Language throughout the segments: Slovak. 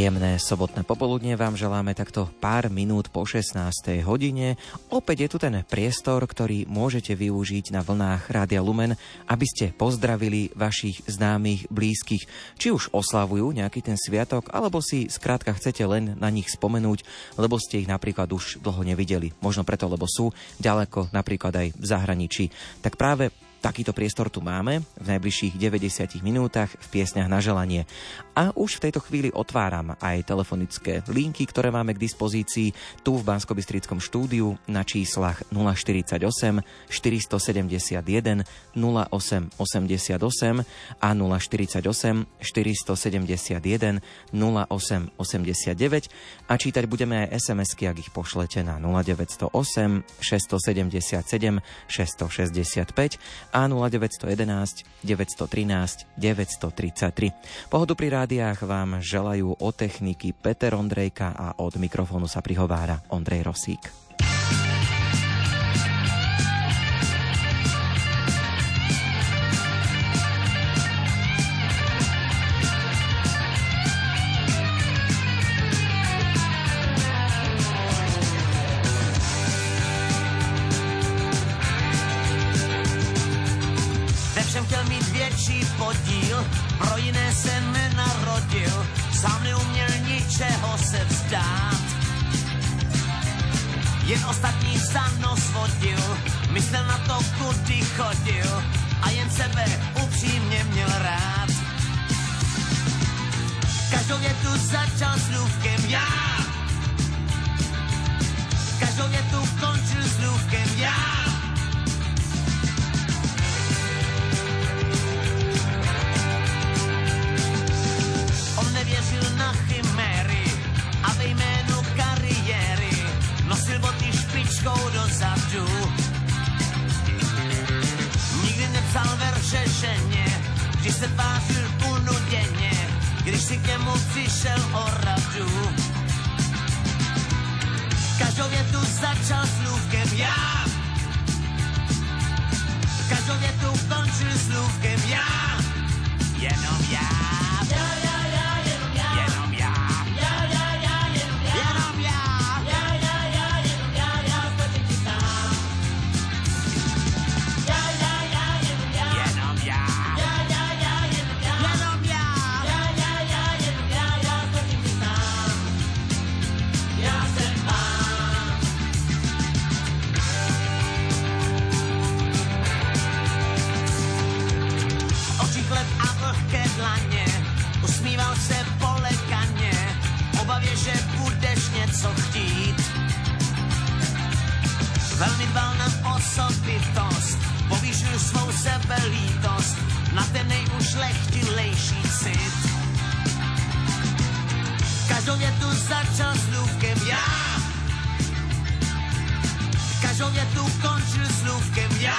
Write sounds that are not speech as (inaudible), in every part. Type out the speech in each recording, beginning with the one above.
Príjemné sobotné popoludne vám želáme takto pár minút po 16. hodine. Opäť je tu ten priestor, ktorý môžete využiť na vlnách Rádia Lumen, aby ste pozdravili vašich známych, blízkych, či už oslavujú nejaký ten sviatok, alebo si skrátka chcete len na nich spomenúť, lebo ste ich napríklad už dlho nevideli. Možno preto, lebo sú ďaleko napríklad aj v zahraničí. Tak práve Takýto priestor tu máme v najbližších 90 minútach v piesňach na želanie. A už v tejto chvíli otváram aj telefonické linky, ktoré máme k dispozícii tu v bansko štúdiu na číslach 048 471 0888 a 048 471 0889 a čítať budeme aj SMS-ky, ak ich pošlete na 0908 677 665 a 0911 913 933. Pohodu pri rádiách vám želajú o techniky Peter Ondrejka a od mikrofónu sa prihovára Ondrej Rosík. Se nenarodil, sám neuměl ničeho se vzdát. Jen ostatní za nos vodil, myslel na to, kudy chodil a jen sebe upřímně měl rád. Každou větu začal slůvkem já, každou větu končil slůvkem já. Špičkou dozadu. Nikdy nepsal verše ženě, když se tvářil unuděně, když si k němu přišel o radu. Každou větu začal slůvkem já, každou větu končil slůvkem já, jenom já. Ten nejušlechtilejší cit. Každou větu začal slůvkem já, každou větu končil slůvkem já,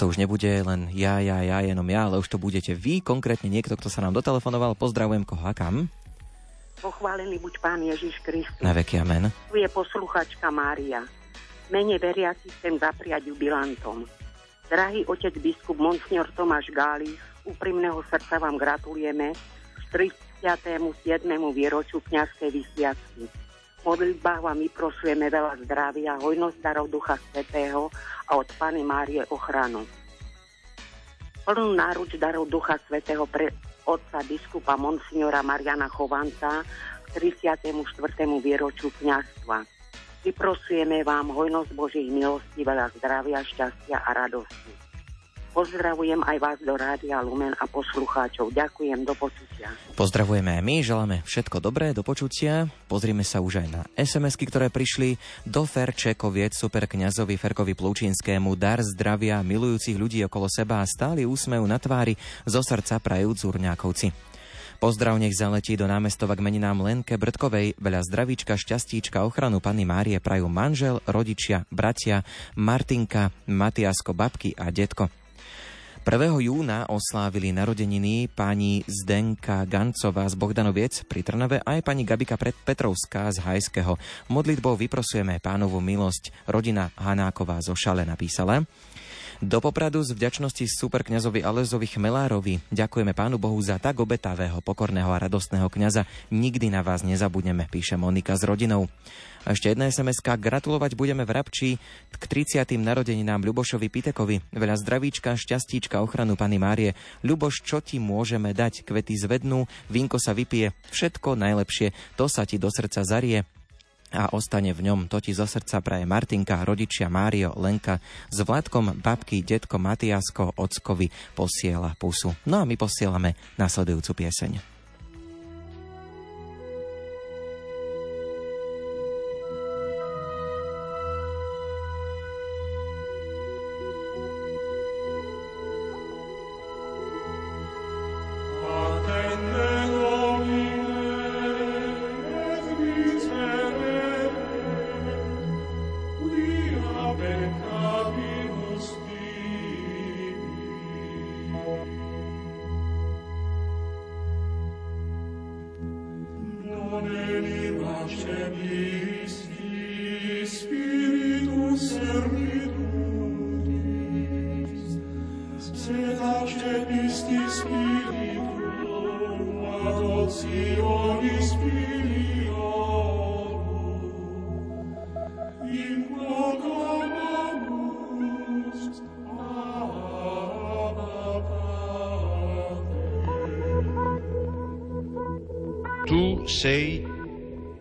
to už nebude len ja, ja, ja, jenom ja, ale už to budete vy, konkrétne niekto, kto sa nám dotelefonoval. Pozdravujem koho a kam? Pochválený buď Pán Ježiš Kristus. Na veky amen. Tu je posluchačka Mária. Mene veriaci chcem zapriať jubilantom. Drahý otec biskup Monsignor Tomáš Gáli, úprimného srdca vám gratulujeme k 37. výročiu kniazkej vysviacky. V modlitbách vám vyprosujeme veľa zdravia, hojnosť darov Ducha Svetého a od Pany Márie ochranu. Plnú náruč darov Ducha Svetého pre otca biskupa Monsignora Mariana Chovanca k 34. výročiu kniazstva. Vyprosujeme vám hojnosť Božích milostí, veľa zdravia, šťastia a radosti. Pozdravujem aj vás do Rádia Lumen a poslucháčov. Ďakujem, do počutia. Pozdravujeme aj my, želáme všetko dobré, do počutia. Pozrime sa už aj na SMS-ky, ktoré prišli do Ferčekoviec, super kňazovi Ferkovi Plúčinskému, dar zdravia, milujúcich ľudí okolo seba a stály úsmev na tvári zo srdca prajú Zurňákovci. Pozdrav nech zaletí do námestova k meninám Lenke Brdkovej, veľa zdravíčka, šťastíčka, ochranu Panny Márie prajú manžel, rodičia, bratia, Martinka, Matiasko, babky a detko. 1. júna oslávili narodeniny pani Zdenka Gancová z Bohdanoviec pri Trnave a aj pani Gabika Petrovská z Hajského. Modlitbou vyprosujeme pánovu milosť. Rodina Hanáková zo Šale napísala. Do Popradu z vďačnosti superkňazovi Alezovi Chmelárovi ďakujeme Pánu Bohu za tak obetavého, pokorného a radostného kňaza. Nikdy na vás nezabudneme, píše Monika s rodinou. A ešte jedna sms Gratulovať budeme v Rabči k 30. narodeninám Ľubošovi Pitekovi. Veľa zdravíčka, šťastíčka, ochranu Pany Márie. Ľuboš, čo ti môžeme dať? Kvety zvednú, vínko sa vypije. Všetko najlepšie. To sa ti do srdca zarie a ostane v ňom. To ti zo srdca praje Martinka, rodičia Mário, Lenka. S Vladkom, babky, detko Matiasko, ockovi posiela pusu. No a my posielame nasledujúcu pieseň. Sei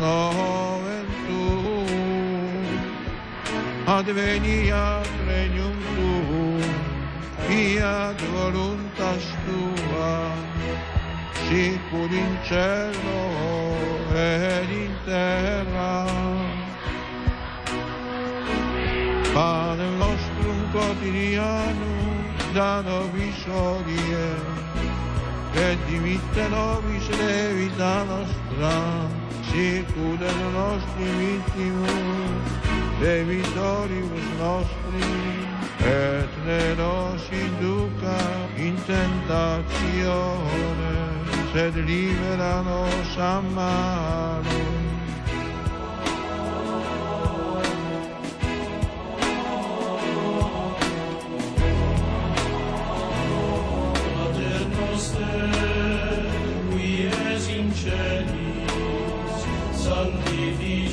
nomen tuum, adveniat regnum tuum, fiat voluntas tua, sicur in cielo ed in terra. Pane nostrum quotidianum da nobis hodie, et dimitte nobis levita nostra, sicur et nostri vittimus, debitoribus nostri, et ne nos induca in tentatione, sed libera nos a celis,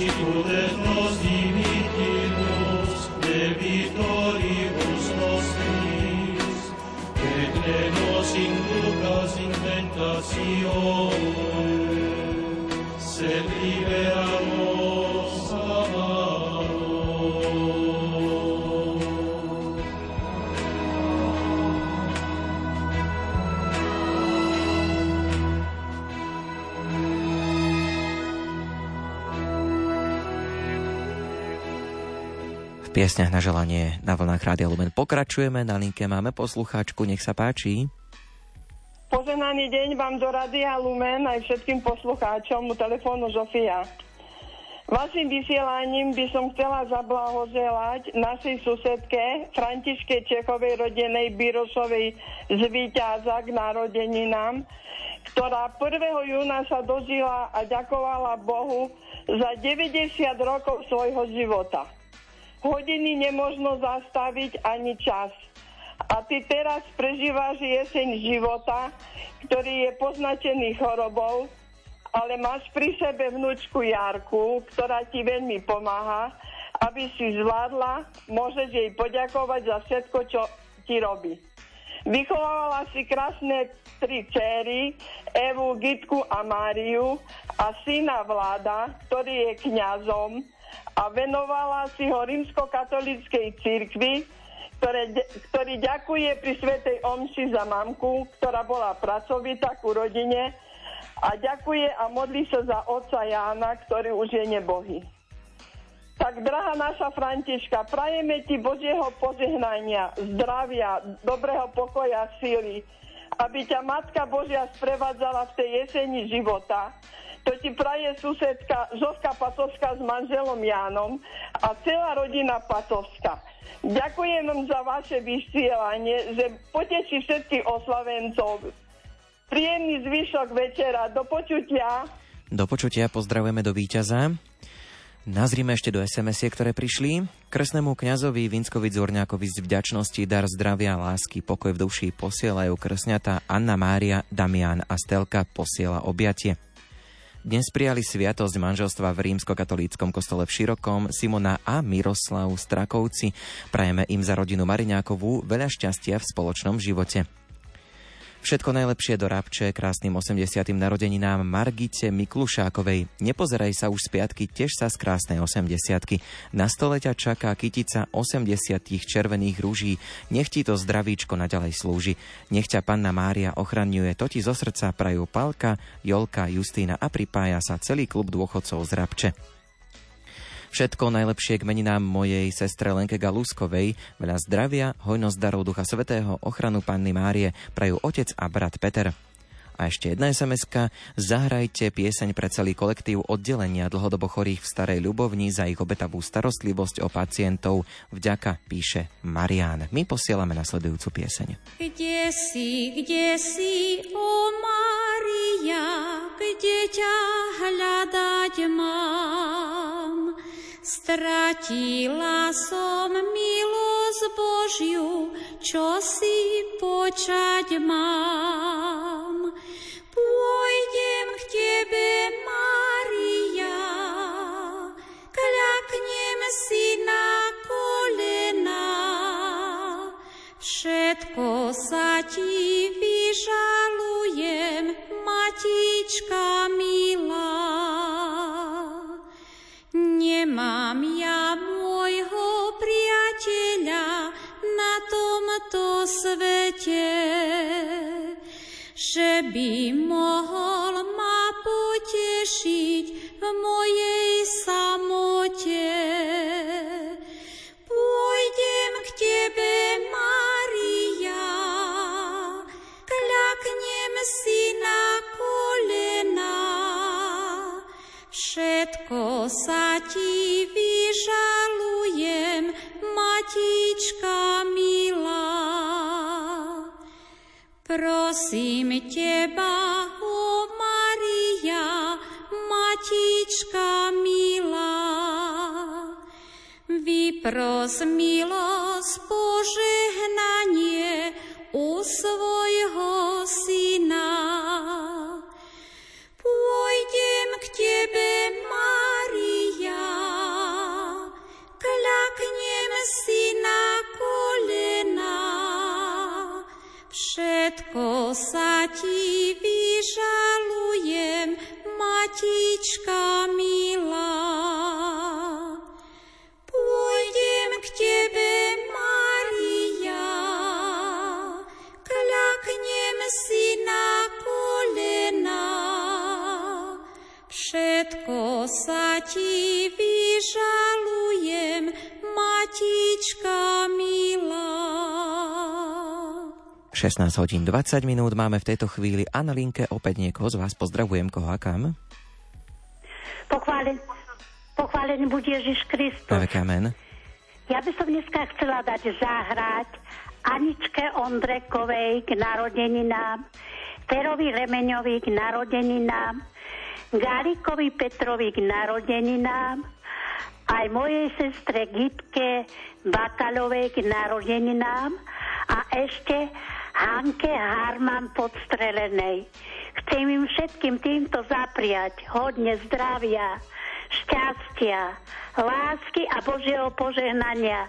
sicut et nos dimittimus debitoribus nostris, et ne nos inducas in tentatione, sed libera piesňach na želanie na vlnách Rádia Lumen pokračujeme. Na linke máme poslucháčku, nech sa páči. Poženaný deň vám do Radia Lumen aj všetkým poslucháčom u telefónu Zofia. Vašim vysielaním by som chcela zablahoželať našej susedke Františke Čechovej rodenej Birošovej z Víťaza k narodeninám, ktorá 1. júna sa dožila a ďakovala Bohu za 90 rokov svojho života. Hodiny nemožno zastaviť ani čas. A ty teraz prežívaš jeseň života, ktorý je poznačený chorobou, ale máš pri sebe vnúčku Jarku, ktorá ti veľmi pomáha, aby si zvládla, môžeš jej poďakovať za všetko, čo ti robí. Vychovávala si krásne tri céry, Evu, Gitku a Máriu a syna Vláda, ktorý je kňazom a venovala si ho rímskokatolíckej cirkvi, ktoré, ktorý ďakuje pri Svetej Omši za mamku, ktorá bola pracovitá ku rodine a ďakuje a modlí sa za otca Jána, ktorý už je nebohý. Tak, drahá naša Františka, prajeme ti Božieho požehnania, zdravia, dobrého pokoja, síly, aby ťa Matka Božia sprevádzala v tej jeseni života. To ti praje susedka Zovka Patovská s manželom Jánom a celá rodina Patovská. Ďakujem vám za vaše vysielanie, že poteší všetkých oslavencov. Príjemný zvyšok večera. Do počutia. Do počutia pozdravujeme do víťaza. Nazrime ešte do sms ktoré prišli. Kresnému kňazovi Vinskovi Zorňákovi z vďačnosti dar zdravia, lásky, pokoj v duši posielajú kresňata Anna Mária, Damian a Stelka posiela objatie. Dnes prijali sviatosť manželstva v rímskokatolíckom kostole v Širokom Simona a Miroslav Strakovci. Prajeme im za rodinu Mariňákovú veľa šťastia v spoločnom živote. Všetko najlepšie do Rabče, krásnym 80. narodeninám Margite Miklušákovej. Nepozeraj sa už z piatky, tiež sa z krásnej 80 Na stole ťa čaká kytica 80 červených rúží. Nech ti to zdravíčko naďalej slúži. Nech ťa panna Mária ochraňuje, to ti zo srdca prajú Palka, Jolka, Justína a pripája sa celý klub dôchodcov z Rabče. Všetko najlepšie k meninám mojej sestre Lenke Galúskovej, veľa zdravia, hojnosť darov Ducha Svetého, ochranu Panny Márie, prajú otec a brat Peter. A ešte jedna sms Zahrajte pieseň pre celý kolektív oddelenia dlhodobo chorých v Starej Ľubovni za ich obetavú starostlivosť o pacientov. Vďaka, píše Marián. My posielame nasledujúcu pieseň. Kde si, kde si, o Maria, kde ťa hľadať mám? Stratila som milosť Božiu, čo si počať mám. By mohol ma potešiť v mojej Prosím teba, o Maria, matička milá. Vypros milosť požehnanie u svojho syna. Pôjdem k tebe, Maria, sa ti vyžalujem, matička milá. Pôjdem k tebe, Maria, kľaknem si na kolena. Všetko sa ti vyžalujem, matička milá. 16 hodín 20 minút máme v tejto chvíli a na linke opäť niekoho z vás pozdravujem, koho a kam. Pochválen, pochválený buď Ježiš Kristus. Práve kamen. Ja by som dneska chcela dať zahrať Aničke Ondrekovej k narodeninám, Perovi Remeňovi k narodeninám, Galikovi Petrovi k narodeninám, aj mojej sestre Gitke Bakalovej k narodeninám a ešte Hanke Harman podstrelenej. Chcem im všetkým týmto zapriať hodne zdravia, šťastia, lásky a Božieho požehnania.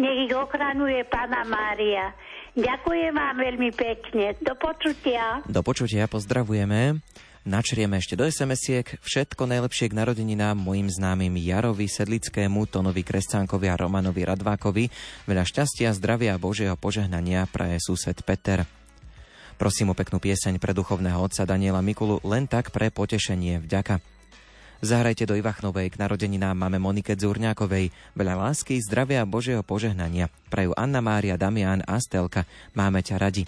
Nech ich ochranuje Pána Mária. Ďakujem vám veľmi pekne. Do počutia. Do počutia pozdravujeme. Načrieme ešte do SMS-iek všetko najlepšie k narodeninám mojim známym Jarovi Sedlickému, Tonovi Krescánkovi a Romanovi Radvákovi. Veľa šťastia, zdravia a Božieho požehnania praje sused Peter. Prosím o peknú pieseň pre duchovného otca Daniela Mikulu len tak pre potešenie vďaka. Zahrajte do Ivachnovej k narodeninám máme Monike Dzurňákovej. Veľa lásky, zdravia a Božieho požehnania. Prajú Anna Mária, Damian a Stelka. Máme ťa radi.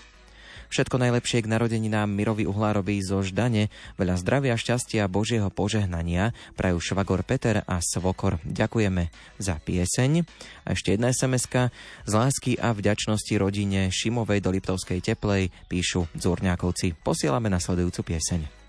Všetko najlepšie k narodeninám Mirovi Uhlárovi zo Ždane, veľa zdravia, šťastia a Božieho požehnania prajú Švagor Peter a Svokor. Ďakujeme za pieseň. A ešte jedna sms Z lásky a vďačnosti rodine Šimovej do Liptovskej teplej píšu Zúrňákovci. Posielame nasledujúcu pieseň.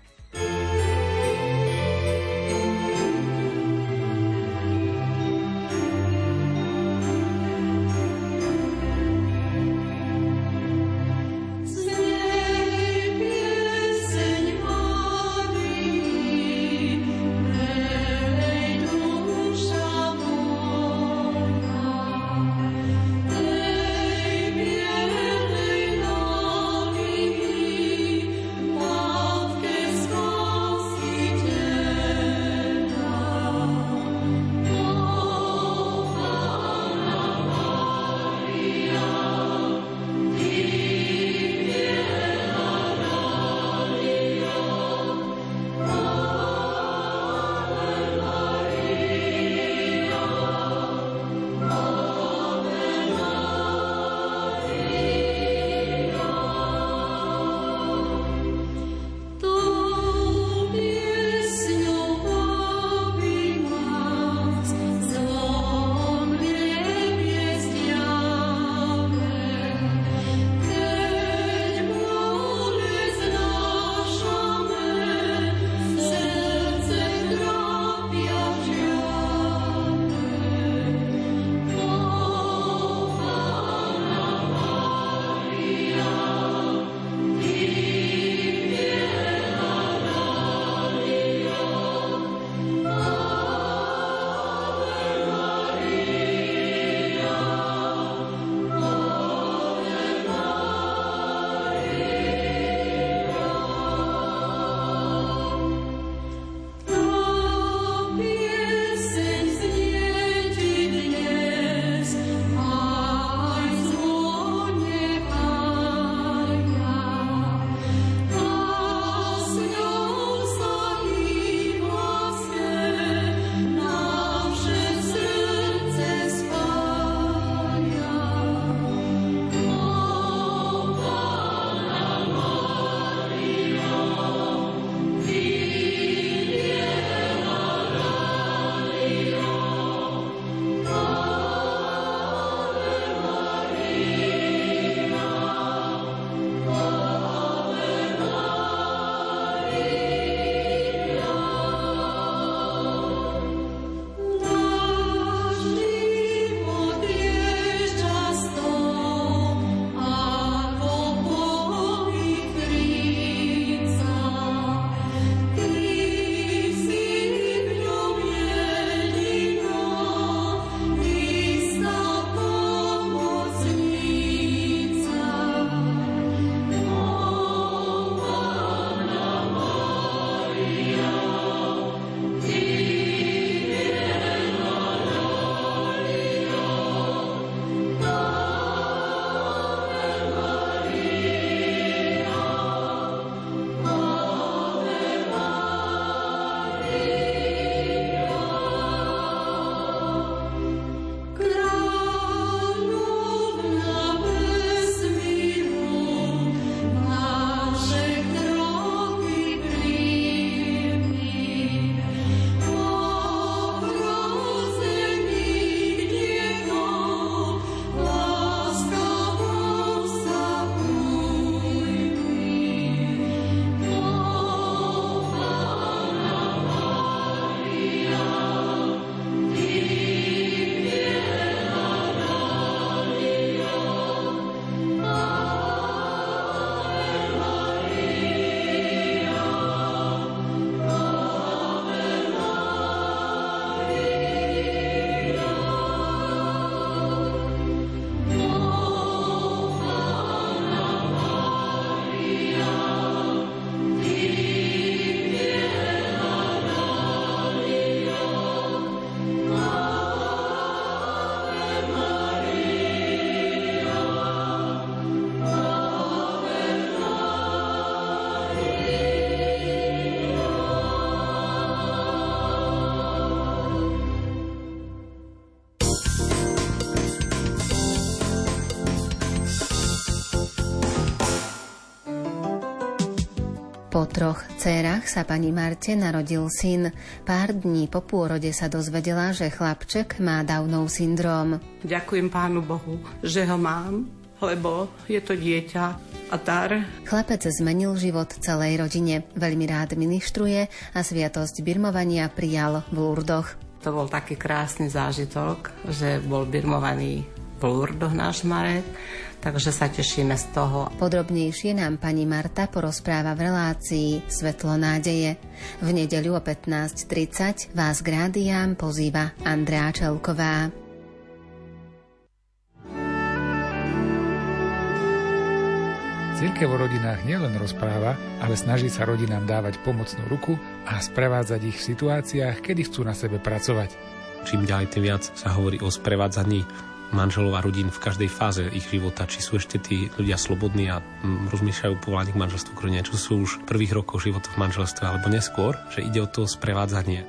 Dcérach sa pani Marte narodil syn. Pár dní po pôrode sa dozvedela, že chlapček má Downov syndróm. Ďakujem Pánu Bohu, že ho mám, lebo je to dieťa a dar. Chlapec zmenil život celej rodine. Veľmi rád ministruje a sviatosť birmovania prijal v Lurdoch. To bol taký krásny zážitok, že bol birmovaný v Lurdoch náš Marek takže sa tešíme z toho. Podrobnejšie nám pani Marta porozpráva v relácii Svetlo nádeje. V nedeľu o 15.30 vás k rádiám pozýva Andrea Čelková. Cirkev o rodinách nielen rozpráva, ale snaží sa rodinám dávať pomocnú ruku a sprevádzať ich v situáciách, kedy chcú na sebe pracovať. Čím ďalej, tým viac sa hovorí o sprevádzaní manželov a rodín v každej fáze ich života, či sú ešte tí ľudia slobodní a mm, rozmýšľajú povolaní k manželstvu, kro niečo sú už prvých rokov života v manželstve alebo neskôr, že ide o to sprevádzanie.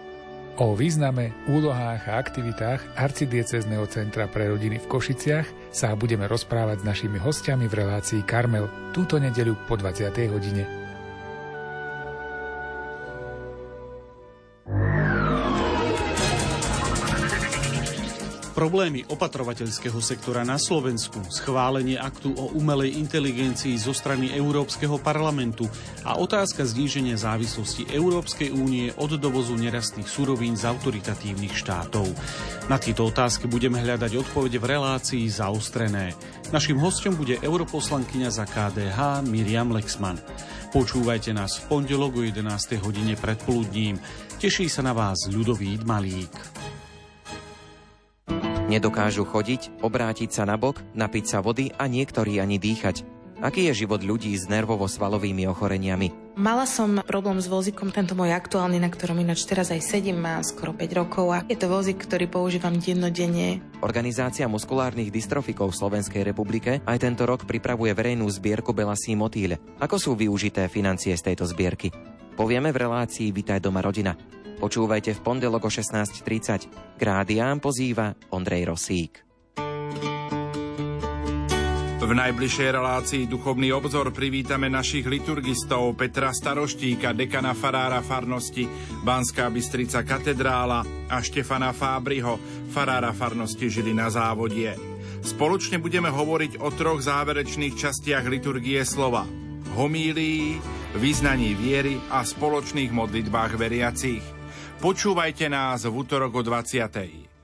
O význame, úlohách a aktivitách arcidiecezneho centra pre rodiny v Košiciach sa budeme rozprávať s našimi hostiami v relácii Karmel túto nedeľu po 20. hodine. Problémy opatrovateľského sektora na Slovensku, schválenie aktu o umelej inteligencii zo strany Európskeho parlamentu a otázka zníženia závislosti Európskej únie od dovozu nerastných surovín z autoritatívnych štátov. Na tieto otázky budeme hľadať odpovede v relácii zaostrené. Našim hostom bude europoslankyňa za KDH Miriam Lexman. Počúvajte nás v pondelok o 11. hodine predpoludním. Teší sa na vás ľudový Malík. Nedokážu chodiť, obrátiť sa na bok, napiť sa vody a niektorí ani dýchať. Aký je život ľudí s nervovo-svalovými ochoreniami? Mala som problém s vozíkom, tento môj aktuálny, na ktorom ináč teraz aj sedím, má skoro 5 rokov a je to vozík, ktorý používam dennodenne. Organizácia muskulárnych dystrofikov v Slovenskej republike aj tento rok pripravuje verejnú zbierku Belasí motýle. Ako sú využité financie z tejto zbierky? Povieme v relácii Vitaj doma rodina. Počúvajte v pondelok o 16.30. K pozýva Ondrej Rosík. V najbližšej relácii Duchovný obzor privítame našich liturgistov Petra Staroštíka, dekana farára farnosti Banská Bystrica katedrála a Štefana Fábriho, farára farnosti Žili na závodie. Spoločne budeme hovoriť o troch záverečných častiach liturgie slova. Homílii, vyznaní viery a spoločných modlitbách veriacich. Počúvajte nás v útorok o 20.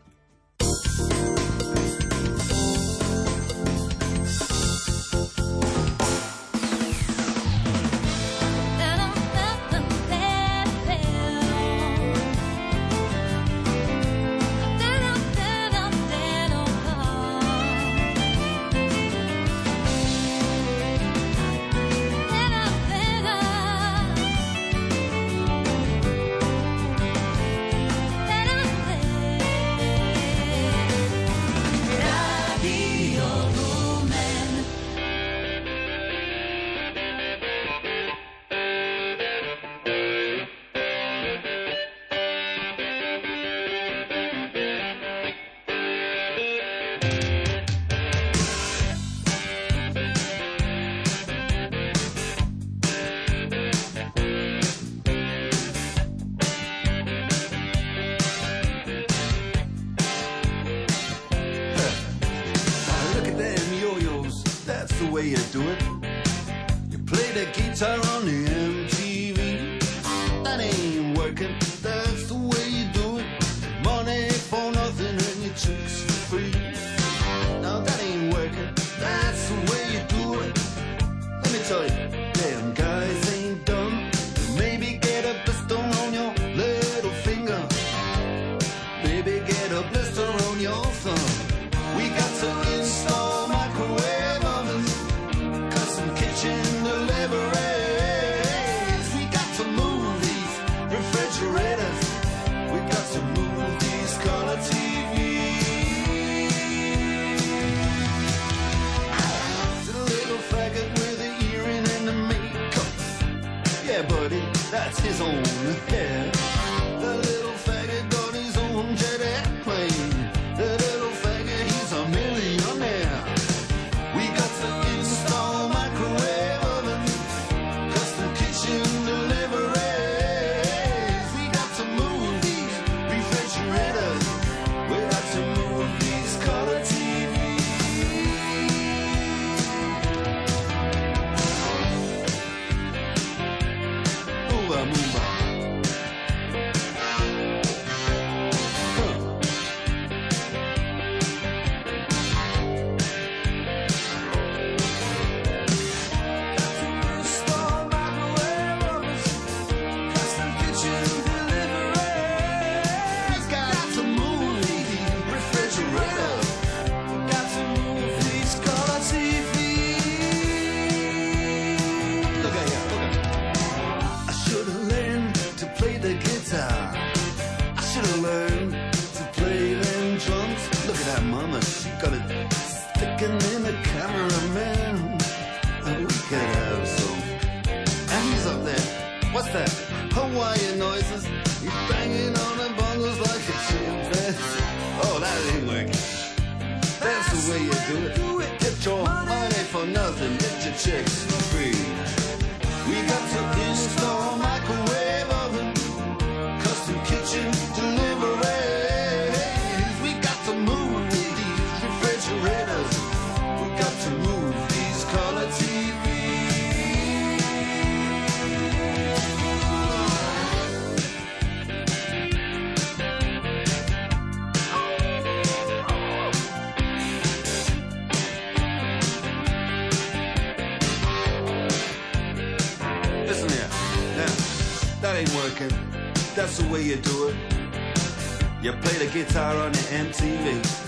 Guitar on the MTV.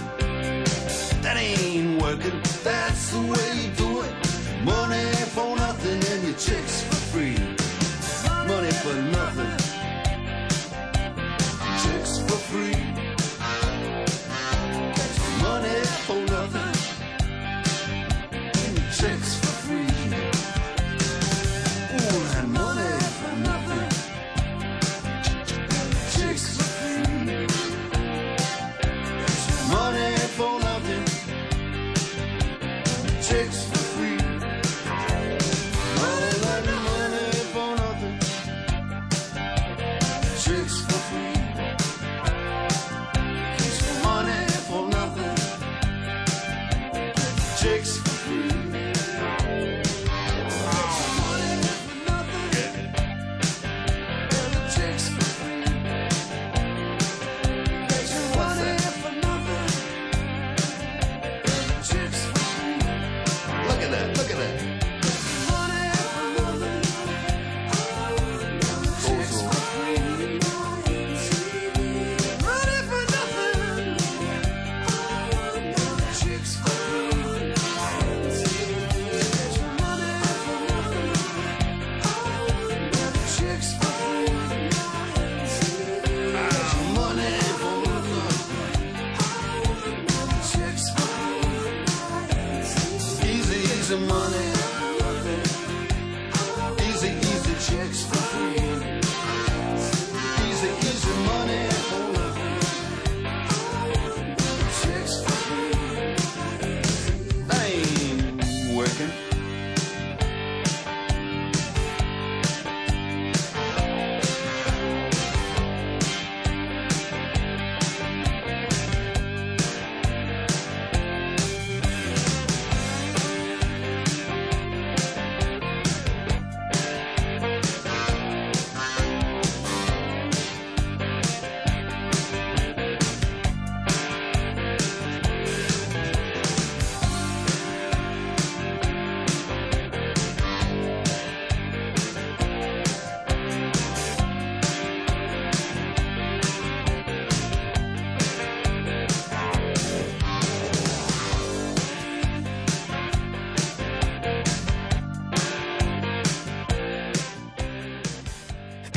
some money.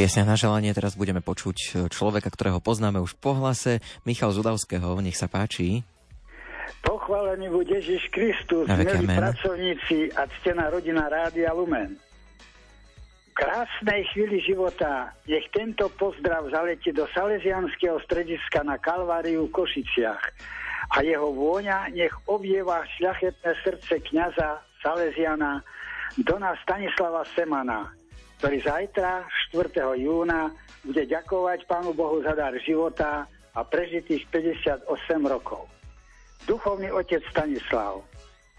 Piesňa na želanie teraz budeme počuť e, človeka, ktorého poznáme už po hlase, Michal Zudavského, nech sa páči. Pochválený buď Ježiš Kristus, milí pracovníci a ctená rodina Rádia Lumen. V krásnej chvíli života nech tento pozdrav zaletí do Salesianského strediska na Kalváriu v Košiciach a jeho vôňa nech obvieva šľachetné srdce kňaza Salesiana Dona Stanislava Semana, ktorý zajtra, 4. júna, bude ďakovať Pánu Bohu za dar života a prežitých 58 rokov. Duchovný otec Stanislav,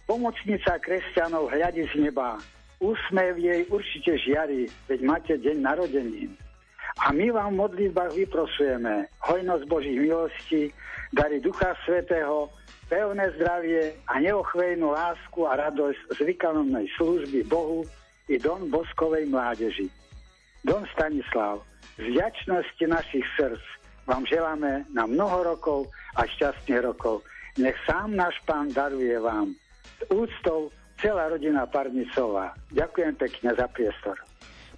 pomocnica kresťanov hľadí z neba, úsmev jej určite žiari, veď máte deň narodenín. A my vám v modlitbách vyprosujeme hojnosť Božích milostí, dary Ducha Svetého, pevné zdravie a neochvejnú lásku a radosť z vykonanej služby Bohu i Don Boskovej mládeži. Don Stanislav, z vďačnosti našich srdc vám želáme na mnoho rokov a šťastných rokov. Nech sám náš pán daruje vám. S úctou celá rodina Parnicová. Ďakujem pekne za priestor.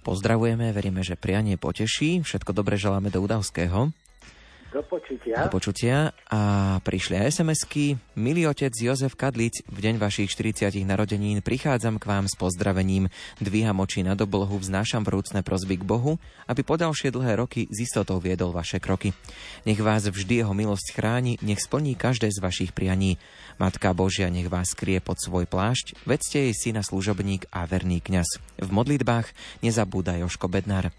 Pozdravujeme, veríme, že prianie poteší. Všetko dobre želáme do Udavského. Do počutia. Do počutia. A prišli aj SMS-ky. Milý otec Jozef Kadlic, v deň vašich 40 narodenín prichádzam k vám s pozdravením. Dvíham oči nad oblohu, vznášam vrúcne prozby k Bohu, aby po ďalšie dlhé roky z istotou viedol vaše kroky. Nech vás vždy jeho milosť chráni, nech splní každé z vašich prianí. Matka Božia nech vás skrie pod svoj plášť, vedzte jej syna služobník a verný kňaz. V modlitbách nezabúdaj Joško Bednár.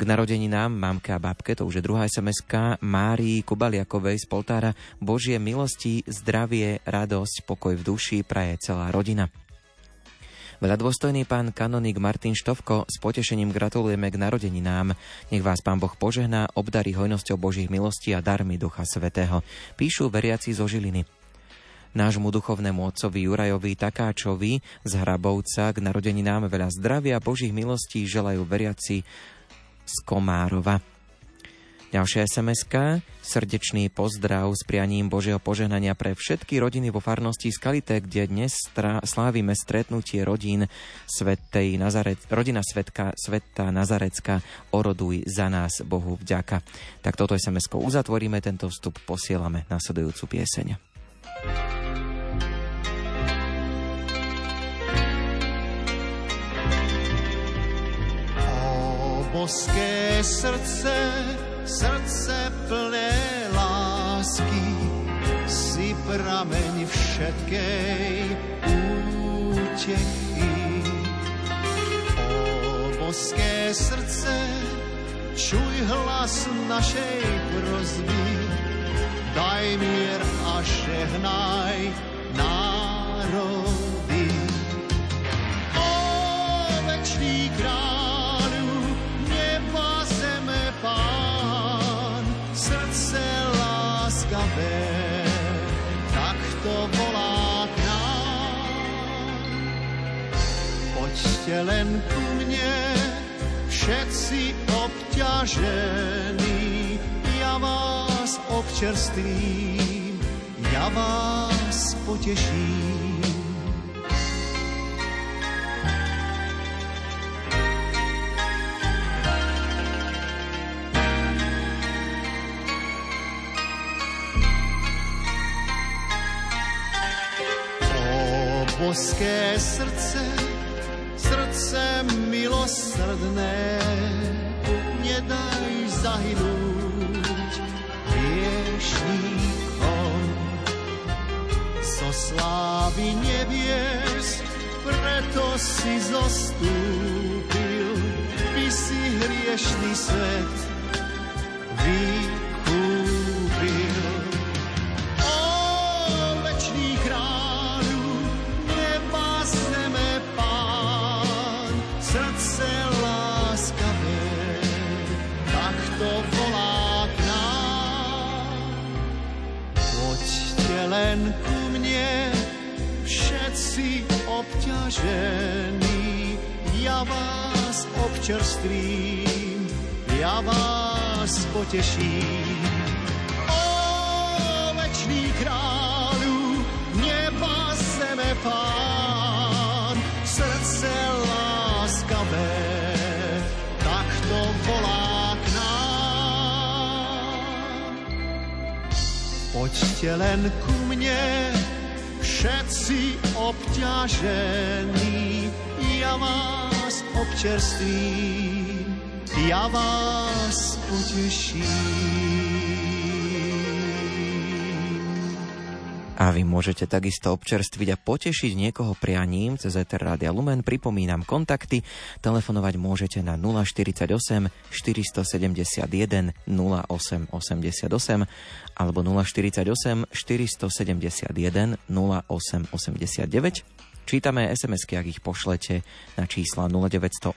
K narodeninám mamke a babke, to už je druhá sms Márii Kubaliakovej z Poltára, Božie milosti, zdravie, radosť, pokoj v duši praje celá rodina. Veľa dôstojný pán kanonik Martin Štovko, s potešením gratulujeme k narodeninám. Nech vás pán Boh požehná, obdarí hojnosťou Božích milostí a darmi Ducha Svetého. Píšu veriaci zo Žiliny. Nášmu duchovnému otcovi Jurajovi Takáčovi z Hrabovca k narodeninám veľa zdravia Božích milostí želajú veriaci z Komárova. Ďalšia sms srdečný pozdrav s prianím Božieho požehnania pre všetky rodiny vo farnosti Skalite, kde dnes strá, slávime stretnutie rodín Svetej Nazarec, rodina Svetka, Sveta Nazarecka, oroduj za nás Bohu vďaka. Tak toto sms uzatvoríme, tento vstup posielame nasledujúcu pieseň. Boské srdce, srdce plné lásky, si prameň všetkej útechy. O boské srdce, čuj hlas našej prozby, daj mier a žehnaj národy. O večný král, Poďte len ku mne, všetci obťažení, ja vás občerstvím, ja vás poteším. boské srdce, srdce milosrdné, nedaj zahynúť hriešníkom. Zo slávy nebies, preto si zostúpil, by si hriešný svet vykúpil. Vás občerstvím, ja vás poteším. O večný kráľu, neba zeme pán, srdce láskavé, tak to volá Poďte len ku mne, všetci obťažení, ja vás občerstvím, ja vás poteším. A vy môžete takisto občerstviť a potešiť niekoho prianím cez Ether Rádia Lumen. Pripomínam kontakty. Telefonovať môžete na 048 471 0888 alebo 048 471 0889 Čítame SMS-ky, ak ich pošlete na čísla 0908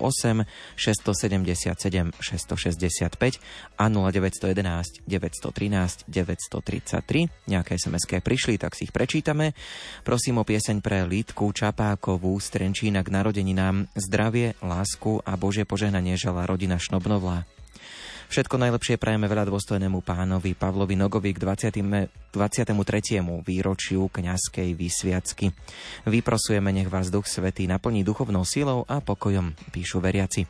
677 665 a 0911 913 933. Nejaké SMS-ky prišli, tak si ich prečítame. Prosím o pieseň pre Lítku Čapákovú z Trenčína k narodeninám zdravie, lásku a Bože požehnanie žela rodina Šnobnová. Všetko najlepšie prajeme veľa dôstojnému pánovi Pavlovi Nogovi k 20. 23. výročiu kňazskej vysviacky. Vyprosujeme, nech vás Duch Svetý naplní duchovnou silou a pokojom, píšu veriaci.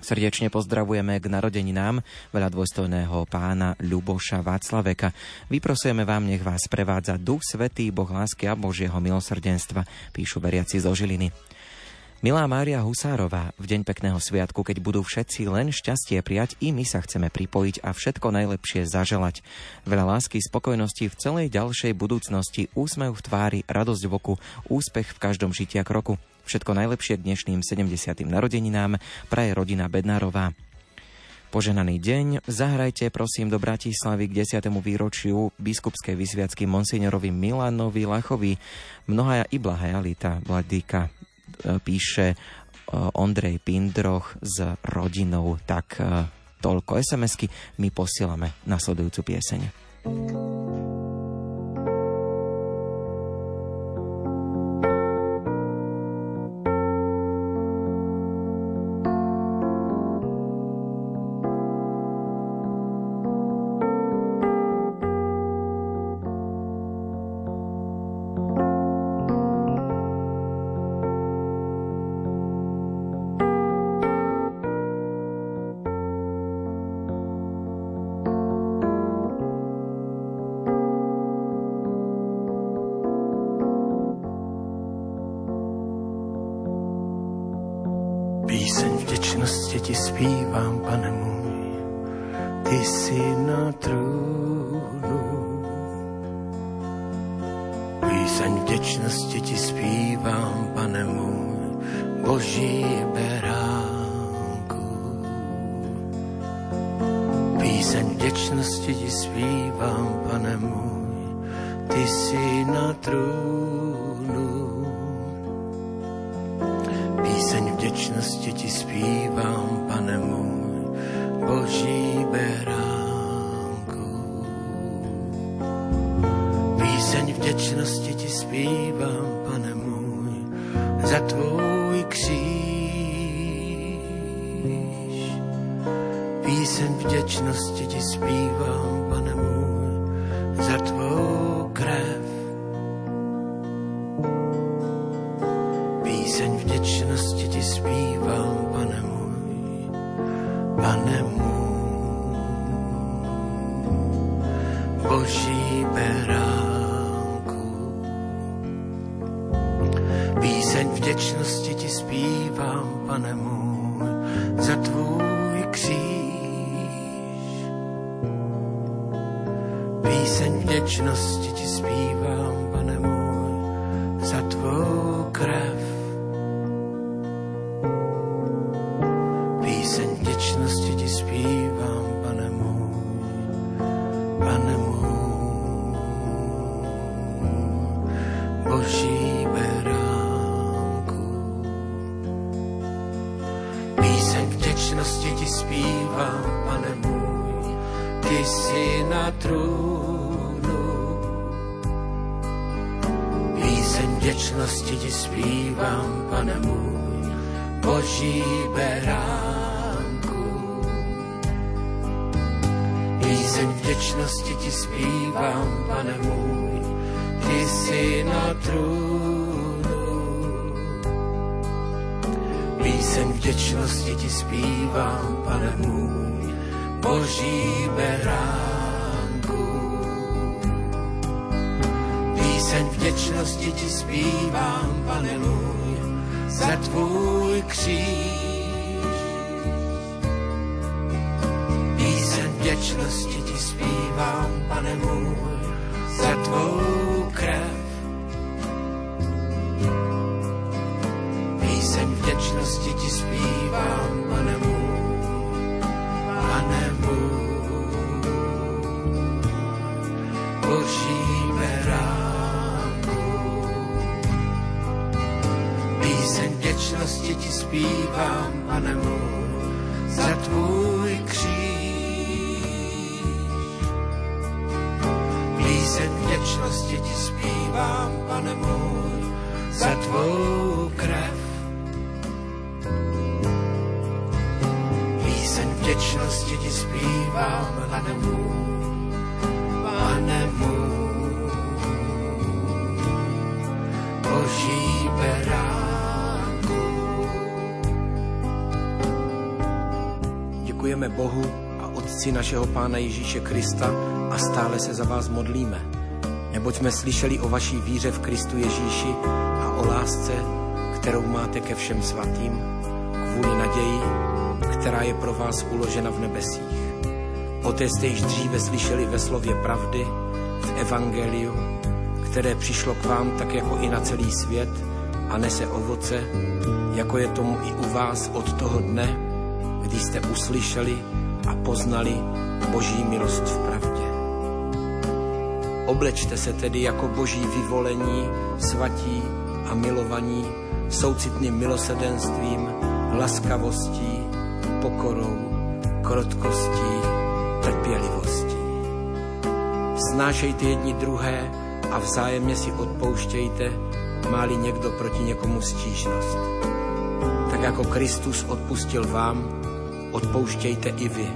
Srdečne pozdravujeme k narodeninám veľa dôstojného pána Ľuboša Václaveka. Vyprosujeme vám, nech vás prevádza Duch Svetý, Boh lásky a Božieho milosrdenstva, píšu veriaci zo Žiliny. Milá Mária Husárová, v deň pekného sviatku, keď budú všetci len šťastie prijať, i my sa chceme pripojiť a všetko najlepšie zaželať. Veľa lásky, spokojnosti v celej ďalšej budúcnosti, úsmev v tvári, radosť v oku, úspech v každom žitia kroku. Všetko najlepšie dnešným 70. narodeninám praje rodina Bednárová. Poženaný deň, zahrajte prosím do Bratislavy k 10. výročiu biskupskej vysviacky monsignorovi Milanovi Lachovi. Mnohaja i blahaja lita, vladíka píše e, Ondrej Pindroch s rodinou, tak e, toľko SMS-ky my posielame nasledujúcu pieseň. Zpívám, pane můj, ty jsi na trůnu. Píseň vděčnosti ti zpívám, pane můj, boží beránku. Píseň vděčnosti ti zpívám, pane můj, ty jsi na trůnu. Vděčnosti ti zpívám, pane můj, boží beránku. Píseň vděčnosti ti zpívám, pane můj, za tvůj kříž. Píseň vděčnosti ti zpívám, pane vděčnosti ti zpívám, pane můj, ty jsi na trůnu. Píseň vděčnosti ti zpívám, pane můj, boží beránku. Píseň vděčnosti ti zpívám, pane můj, za tvůj kříž. Píseň vděčnosti ti zpívám, pane můj, za tvou krev. Píseň vděčnosti ti zpívám, pane můj, pane můj, boží beránku. Píseň vděčnosti ti zpívám, pane můj, za tvůj kříž. Píseň vděčnosti ti zpívám, pane můj, za tvou krev. Píseň vděčnosti ti zpívám, pane můj, pane můj, boží beránku. Děkujeme Bohu a Otci našeho Pána Ježíše Krista a stále se za vás modlíme. Neboť jsme slyšeli o vaší víře v Kristu Ježíši a o lásce, kterou máte ke všem svatým, kvůli naději, která je pro vás uložena v nebesích. O té jste již dříve slyšeli ve slově pravdy, v Evangeliu, které přišlo k vám tak jako i na celý svět a nese ovoce, jako je tomu i u vás od toho dne, kdy jste uslyšeli a poznali Boží milost v pravdě. Oblečte se tedy jako boží vyvolení, svatí a milovaní, soucitným milosedenstvím, laskavostí, pokorou, krotkostí, trpělivostí. Snášejte jedni druhé a vzájemně si odpouštějte, máli někdo proti někomu stížnost. Tak jako Kristus odpustil vám, odpouštějte i vy.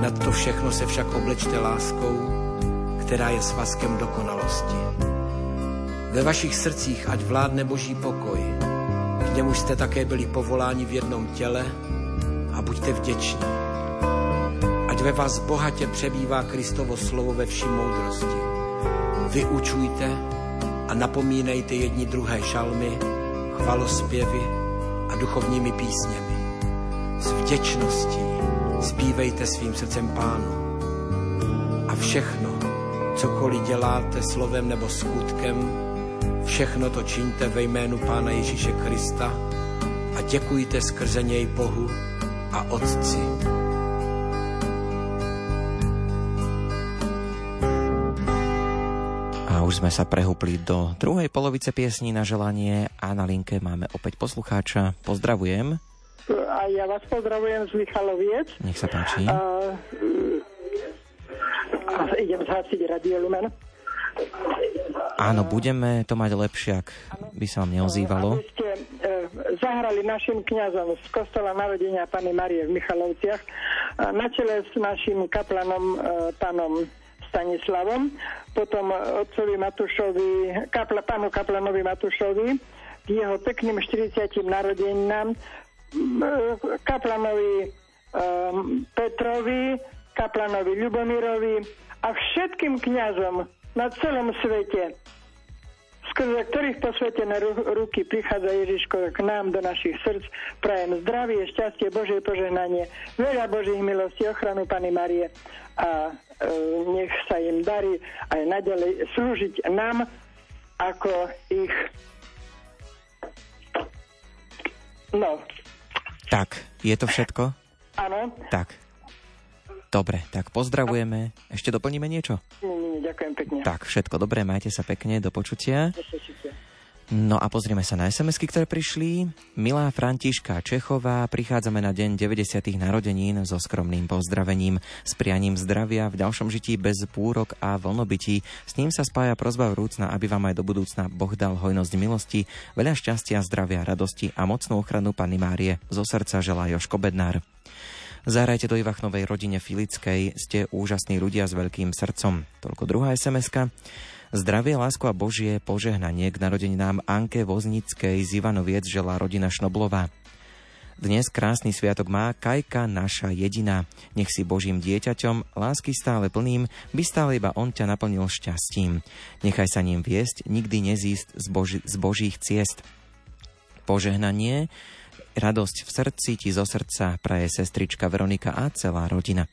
Nad to všechno se však oblečte láskou, která je svazkem dokonalosti. Ve vašich srdcích ať vládne boží pokoj, k němuž jste také byli povoláni v jednom těle a buďte vděční. Ať ve vás bohatě přebývá Kristovo slovo ve vší moudrosti. Vyučujte a napomínejte jedni druhé šalmy, chvalospěvy a duchovními písněmi. s vděčností zpívejte svým srdcem pánu. A všechno, cokoliv děláte slovem nebo skutkem, všechno to čiňte ve jménu Pána Ježíše Krista a děkujte skrze něj Bohu a Otci. A už sme sa prehúpli do druhej polovice piesní na želanie a na linke máme opäť poslucháča. Pozdravujem. A ja vás pozdravujem z Michaloviec. Nech sa páči. (laughs) idem zhasiť Radio Lumen. Áno, budeme to mať lepšie, ak by sa vám neozývalo. Aby ste e, zahrali našim kňazom z kostola narodenia Pany Marie v Michalovciach na čele s našim kaplanom e, pánom Stanislavom, potom otcovi Matušovi, kapla, pánu kaplanovi Matušovi, k jeho pekným 40. narodeninám, kaplanovi um, Petrovi, kaplanovi Ľubomirovi a všetkým kňazom na celom svete, skrze ktorých posvetené ruky prichádza Ježiško k nám do našich srdc. Prajem zdravie, šťastie, Božie požehnanie, veľa Božích milostí, ochranu Pany Marie a e, nech sa im darí aj naďalej slúžiť nám ako ich no. Tak, je to všetko? Áno. Tak. Dobre, tak pozdravujeme. Ešte doplníme niečo? Nie, nie, ďakujem pekne. Tak, všetko dobré, majte sa pekne, do počutia. No a pozrieme sa na SMS-ky, ktoré prišli. Milá Františka Čechová, prichádzame na deň 90. narodenín so skromným pozdravením, s prianím zdravia v ďalšom žití bez púrok a vlnobytí. S ním sa spája prozba vrúcna, aby vám aj do budúcna Boh dal hojnosť milosti, veľa šťastia, zdravia, radosti a mocnú ochranu Panny Márie. Zo srdca želá Joško Bednár. Zahrajte do Ivachnovej rodine Filickej, ste úžasní ľudia s veľkým srdcom. Toľko druhá sms Zdravie, lásku a Božie požehnanie k narodeninám Anke Voznickej z Ivanoviec želá rodina Šnoblová. Dnes krásny sviatok má Kajka, naša jediná. Nech si Božím dieťaťom, lásky stále plným, by stále iba On ťa naplnil šťastím. Nechaj sa ním viesť, nikdy nezísť z, Boži- z Božích ciest. Požehnanie, radosť v srdci ti zo srdca praje sestrička Veronika a celá rodina.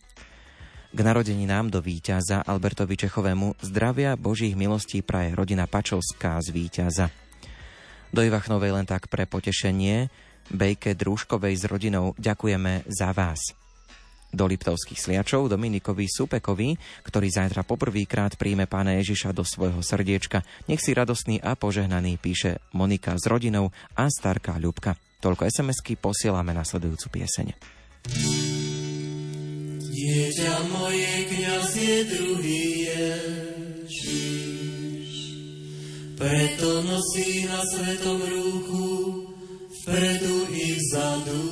K narodeninám do víťaza Albertovi Čechovému zdravia Božích milostí praje rodina Pačovská z víťaza. Do Ivachnovej len tak pre potešenie Bejke Drúškovej s rodinou ďakujeme za vás. Do Liptovských sliačov Dominikovi Supekovi, ktorý zajtra poprvýkrát príjme pána Ježiša do svojho srdiečka. Nech si radostný a požehnaný píše Monika s rodinou a starká Ľubka. Toľko SMS-ky posielame nasledujúcu pieseň. Dieťa moje, kniaz je druhý Ježiš. Preto nosí na svetom ruchu, vpredu i vzadu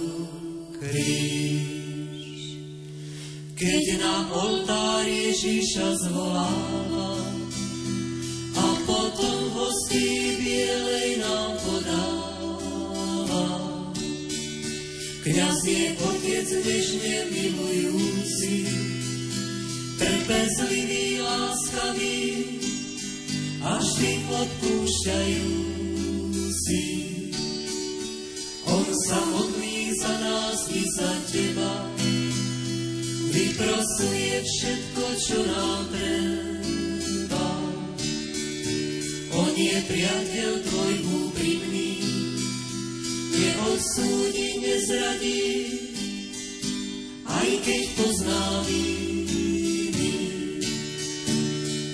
kríž. Keď na oltár Ježiša zvoláva a potom hostí bielej nám Kňaz je otec nežne milujúci, trpezlivý, láskavý a vždy odpúšťajúci. On sa modlí za nás i za teba, vyprosuje všetko, čo nám treba. On je priateľ tvoj úprimný, neodsúdi, nezradí, aj keď pozná viny.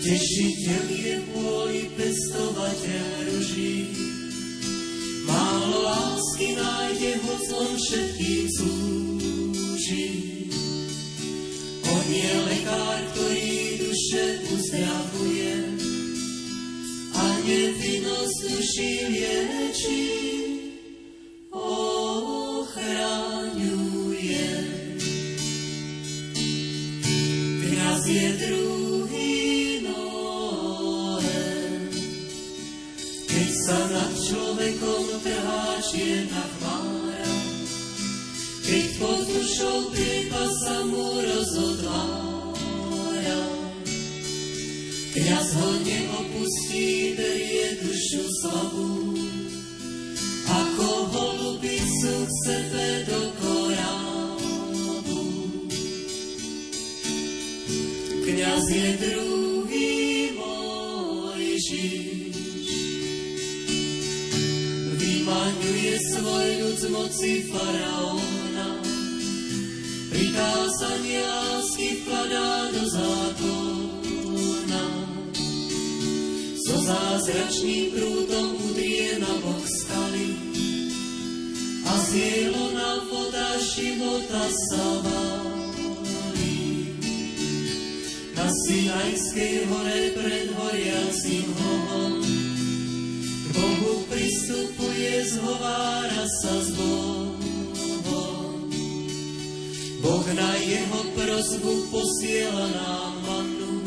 Tešiteľ je vôli pestovateľ ruží, málo lásky nájde, hoc on všetkým slúži. On je lekár, ktorý duše uzdravuje a nevinnosť duši liečí ochraňuje. Kňaz je druhý Noé, keď sa nad človekom trhá čierna chmára, keď pod dušou priepa sa mu. Kňaz ho ako Popisu sebe do korábu. Kňaz je druhý Mojžiš, vymaňuje svoj ľud z moci faraóna, prikázania lásky vkladá do zákona. So zázračným prútom udrie na bok skála, a z na voda života sa. Na Sinajskej hore pred horiacim hovom k Bohu pristupuje, zhovára sa s Bohom. Boh na jeho prozbu posiela nám mannu,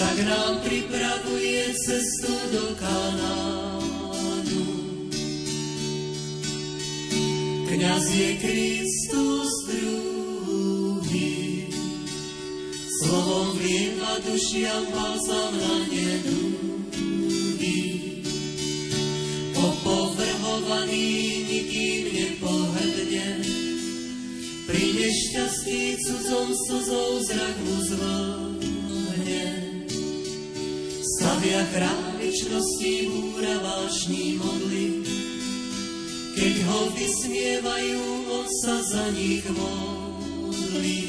tak nám pripravuje cestu do Kanánu. Kňaz je Kristus druhý, slovom vlieva dušiam balzam na nedúhy. Opovrhovaný nikým nepohrdne, pri nešťastí cudzom slzou zrak mu zvlhne. Stavia chrámičnosti úra vášní modly, keď ho vysmievajú, on sa za nich modlí.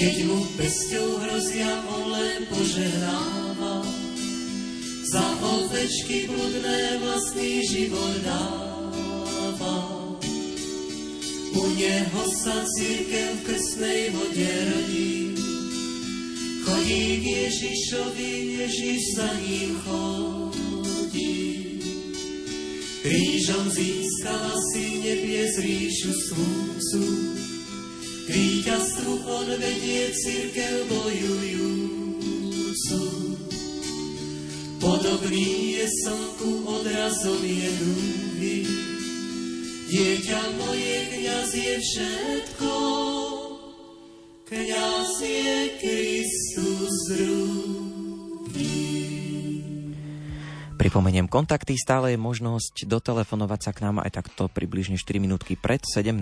Keď mu pesťou hrozia, on len požehnáva, za ovečky bludné vlastný život dáva. U neho sa církev v krstnej vode rodí, chodí k Ježišovi, Ježiš za ním chodí. Krížom získala si nebies ríšu svúcu, k víťazstvu on vedie církev bojujúcu. Podobný je slnku odrazom je dúhy, dieťa moje kniaz je všetko, kniaz je Kristus druhý. Pripomeniem kontakty, stále je možnosť dotelefonovať sa k nám aj takto približne 4 minútky pred 17.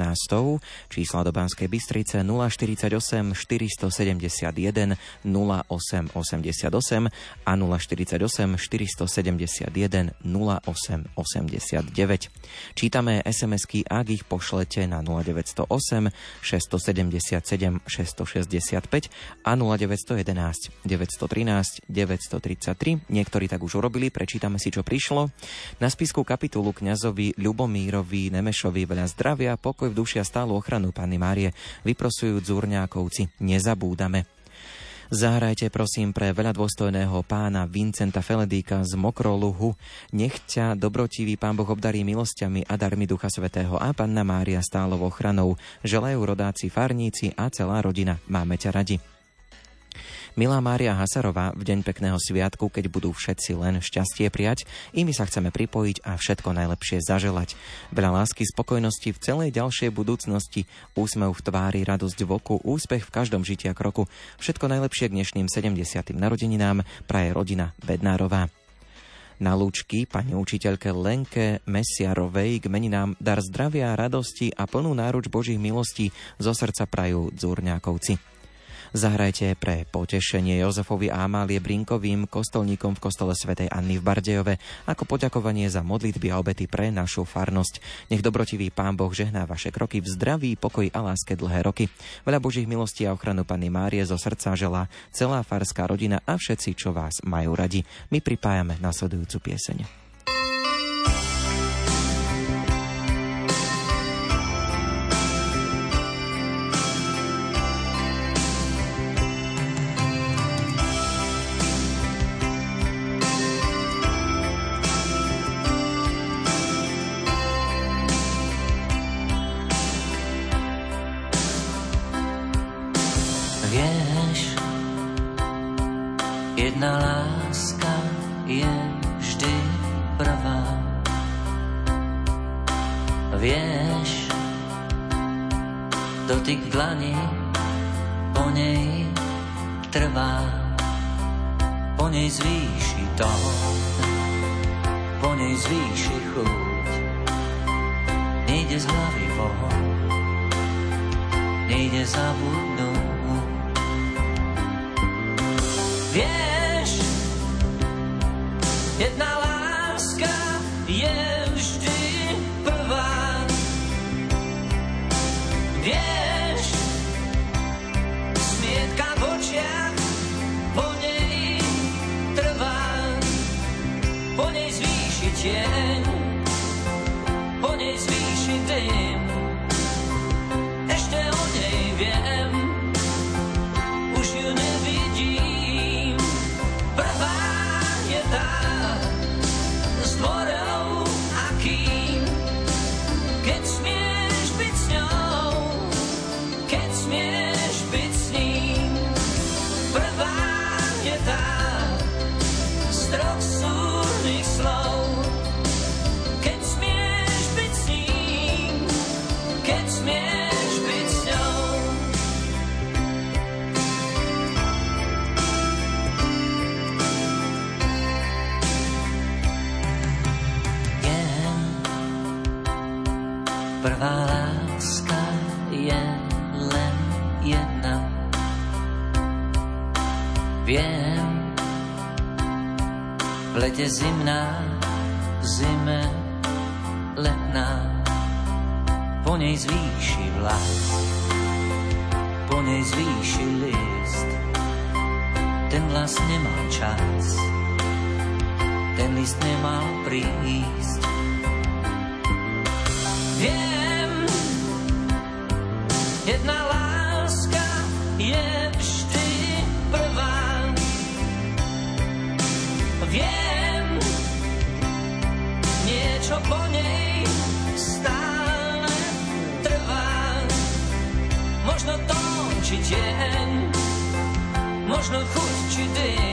Čísla do Banskej Bystrice 048 471 0888 a 048 471 0889. Čítame SMS-ky, ak ich pošlete na 0908 677 665 a 0911 913 933. Niektorí tak už urobili, prečítam Pamätáme si, čo prišlo. Na spisku kapitulu kňazovi Ľubomírovi Nemešovi veľa zdravia, pokoj v duši a stálu ochranu Panny Márie vyprosujú dzúrňákovci. Nezabúdame. Zahrajte prosím pre veľa dôstojného pána Vincenta Feledíka z Mokroluhu. Nech ťa dobrotivý pán Boh obdarí milosťami a darmi Ducha Svetého a Panna Mária stálou ochranou. Želajú rodáci farníci a celá rodina. Máme ťa radi. Milá Mária Hasarová, v deň pekného sviatku, keď budú všetci len šťastie prijať, i my sa chceme pripojiť a všetko najlepšie zaželať. Veľa lásky, spokojnosti v celej ďalšej budúcnosti, úsmev v tvári, radosť v oku, úspech v každom žitia kroku. Všetko najlepšie k dnešným 70. narodeninám praje rodina Bednárová na lúčky pani učiteľke Lenke Mesiarovej k meninám dar zdravia, radosti a plnú náruč Božích milostí zo srdca prajú dzúrňákovci. Zahrajte pre potešenie Jozefovi a Amálie Brinkovým, kostolníkom v kostole svätej Anny v Bardejove, ako poďakovanie za modlitby a obety pre našu farnosť. Nech dobrotivý Pán Boh žehná vaše kroky v zdraví, pokoji a láske dlhé roky. Veľa Božích milostí a ochranu Panny Márie zo srdca želá celá farská rodina a všetci, čo vás majú radi. My pripájame nasledujúcu pieseň. Prvá láska je len jedna. Viem, v lete zimná, zime letná, po nej zvýši vlas, po nej zvýši list. Ten vlas nemal čas, ten list nemal prísť. Viem, jedna láska je vždy prvá. Viem, niečo po nej stále trvá. Možno tón či tieň, možno chuť či dym.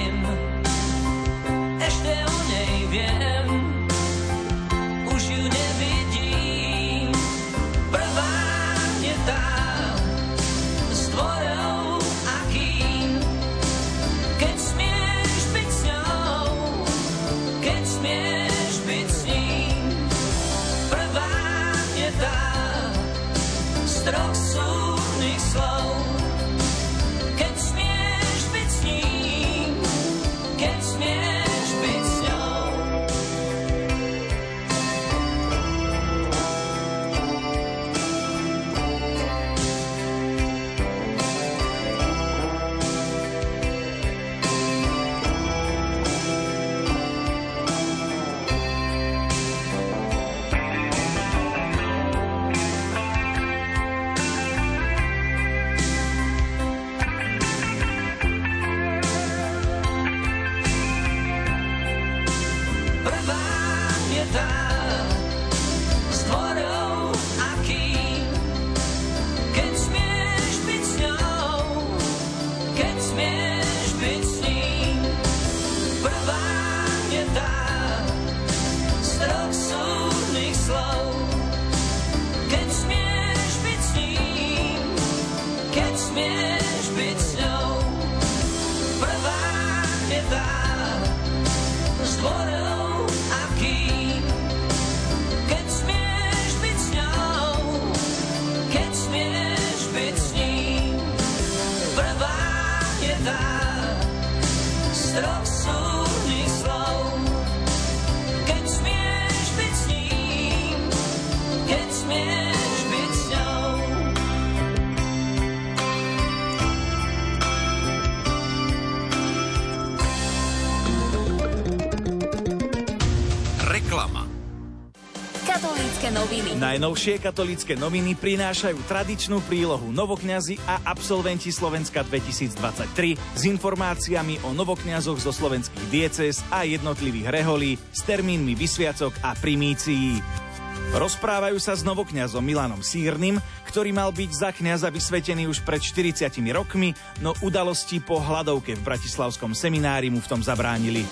Je tá z Katolícke noviny. Najnovšie katolícke noviny prinášajú tradičnú prílohu Novokňazi a absolventi Slovenska 2023 s informáciami o novokňazoch zo slovenských diecéz a jednotlivých reholí s termínmi vysviacok a primícií. Rozprávajú sa s novokňazom Milanom Sírnym, ktorý mal byť za kňaza vysvetený už pred 40 rokmi, no udalosti po hladovke v Bratislavskom seminári mu v tom zabránili.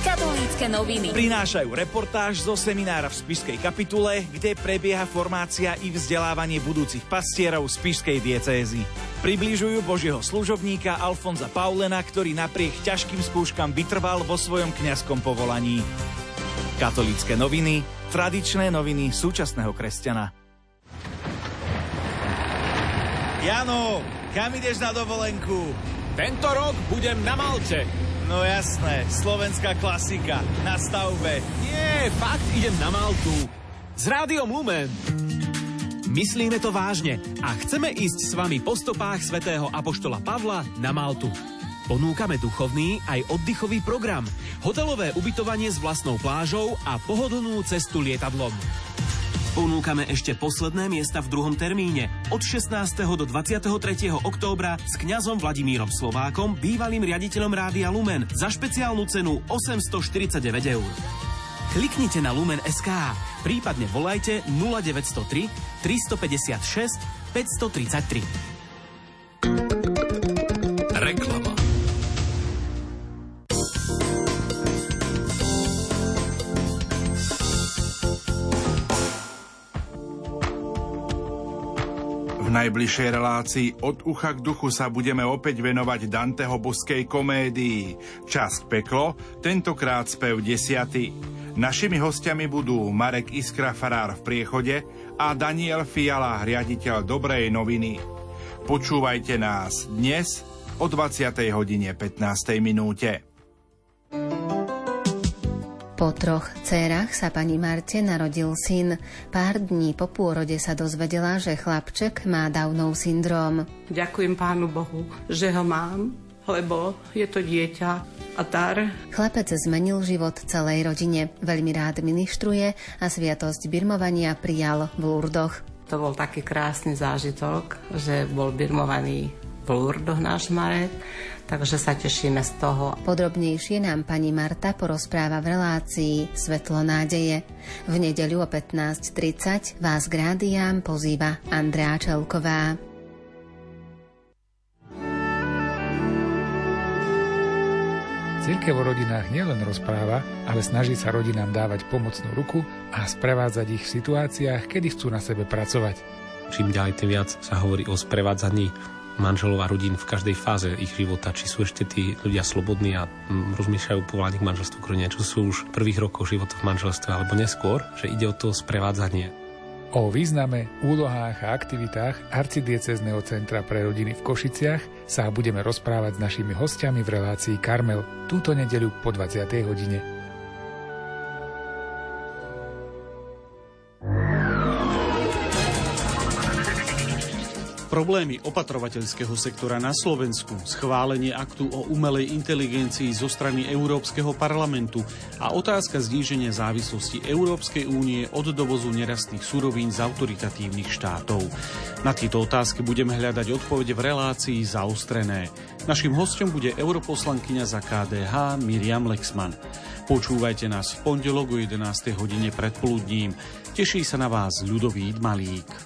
Katolícke noviny. Prinášajú reportáž zo seminára v Spišskej kapitule, kde prebieha formácia i vzdelávanie budúcich pastierov Spišskej diecézy. Približujú Božieho služobníka Alfonza Paulena, ktorý napriek ťažkým skúškam vytrval vo svojom kňazskom povolaní. Katolícke noviny, tradičné noviny súčasného kresťana. Jano, kam ideš na dovolenku? Tento rok budem na Malte. No jasné, slovenská klasika. Na stavbe. Nie, fakt idem na Maltu. S Rádiom Lumen. Myslíme to vážne a chceme ísť s vami po stopách svätého Apoštola Pavla na Maltu. Ponúkame duchovný aj oddychový program, hotelové ubytovanie s vlastnou plážou a pohodlnú cestu lietadlom. Ponúkame ešte posledné miesta v druhom termíne od 16. do 23. októbra s kňazom Vladimírom Slovákom, bývalým riaditeľom Rádia Lumen za špeciálnu cenu 849 eur. Kliknite na Lumen SK, prípadne volajte 0903 356 533. najbližšej relácii od ucha k duchu sa budeme opäť venovať Danteho boskej komédii Čas peklo, tentokrát spev desiaty. Našimi hostiami budú Marek Iskra Farár v priechode a Daniel Fiala, riaditeľ Dobrej noviny. Počúvajte nás dnes o 20. hodine 15. minúte. Troch dcerách sa pani Marte narodil syn. Pár dní po pôrode sa dozvedela, že chlapček má Downov syndróm. Ďakujem Pánu Bohu, že ho mám, lebo je to dieťa a dar. Chlapec zmenil život celej rodine. Veľmi rád ministruje a sviatosť birmovania prijal v Lurdoch. To bol taký krásny zážitok, že bol birmovaný v Lurdoch náš Marek takže sa tešíme z toho. Podrobnejšie nám pani Marta porozpráva v relácii Svetlo nádeje. V nedeľu o 15.30 vás k rádiám pozýva Andrea Čelková. Cirkev o rodinách nielen rozpráva, ale snaží sa rodinám dávať pomocnú ruku a sprevádzať ich v situáciách, kedy chcú na sebe pracovať. Čím ďalej, tým viac sa hovorí o sprevádzaní manželov a rodín v každej fáze ich života, či sú ešte tí ľudia slobodní a mm, rozmýšľajú povolaní k manželstvu kronia, čo sú už prvých rokov života v manželstve alebo neskôr, že ide o to sprevádzanie. O význame, úlohách a aktivitách arcidiecezneho centra pre rodiny v Košiciach sa budeme rozprávať s našimi hostiami v relácii Karmel túto nedeľu po 20. hodine. Problémy opatrovateľského sektora na Slovensku, schválenie aktu o umelej inteligencii zo strany Európskeho parlamentu a otázka zníženia závislosti Európskej únie od dovozu nerastných surovín z autoritatívnych štátov. Na tieto otázky budeme hľadať odpovede v relácii zaostrené. Našim hostom bude europoslankyňa za KDH Miriam Lexman. Počúvajte nás v pondelok o 11. hodine predpoludním. Teší sa na vás Ľudovít Malík.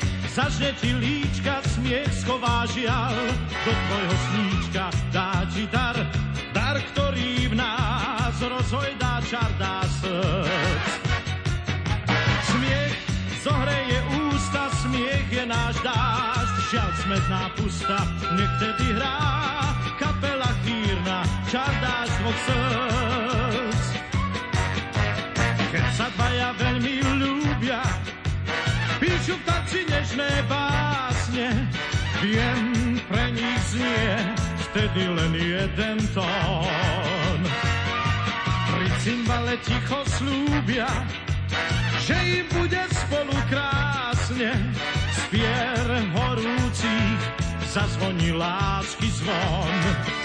Zažne ti líčka, smiech schová žial, do tvojho sníčka dá ti dar, dar, ktorý v nás rozhojdá čar, dá srdc. Smiech zohreje ústa, smiech je náš dážď, žiaľ smedná pusta, nech tedy hrá kapela chýrna, čar dáš dvoch srdc. Keď sa dvaja veľmi Vtáci nežné básne, viem, pre nich znie vtedy len jeden tón. Pri cymbale ticho slúbia, že im bude spolu krásne, spier horúcich zazvoní lásky zvon.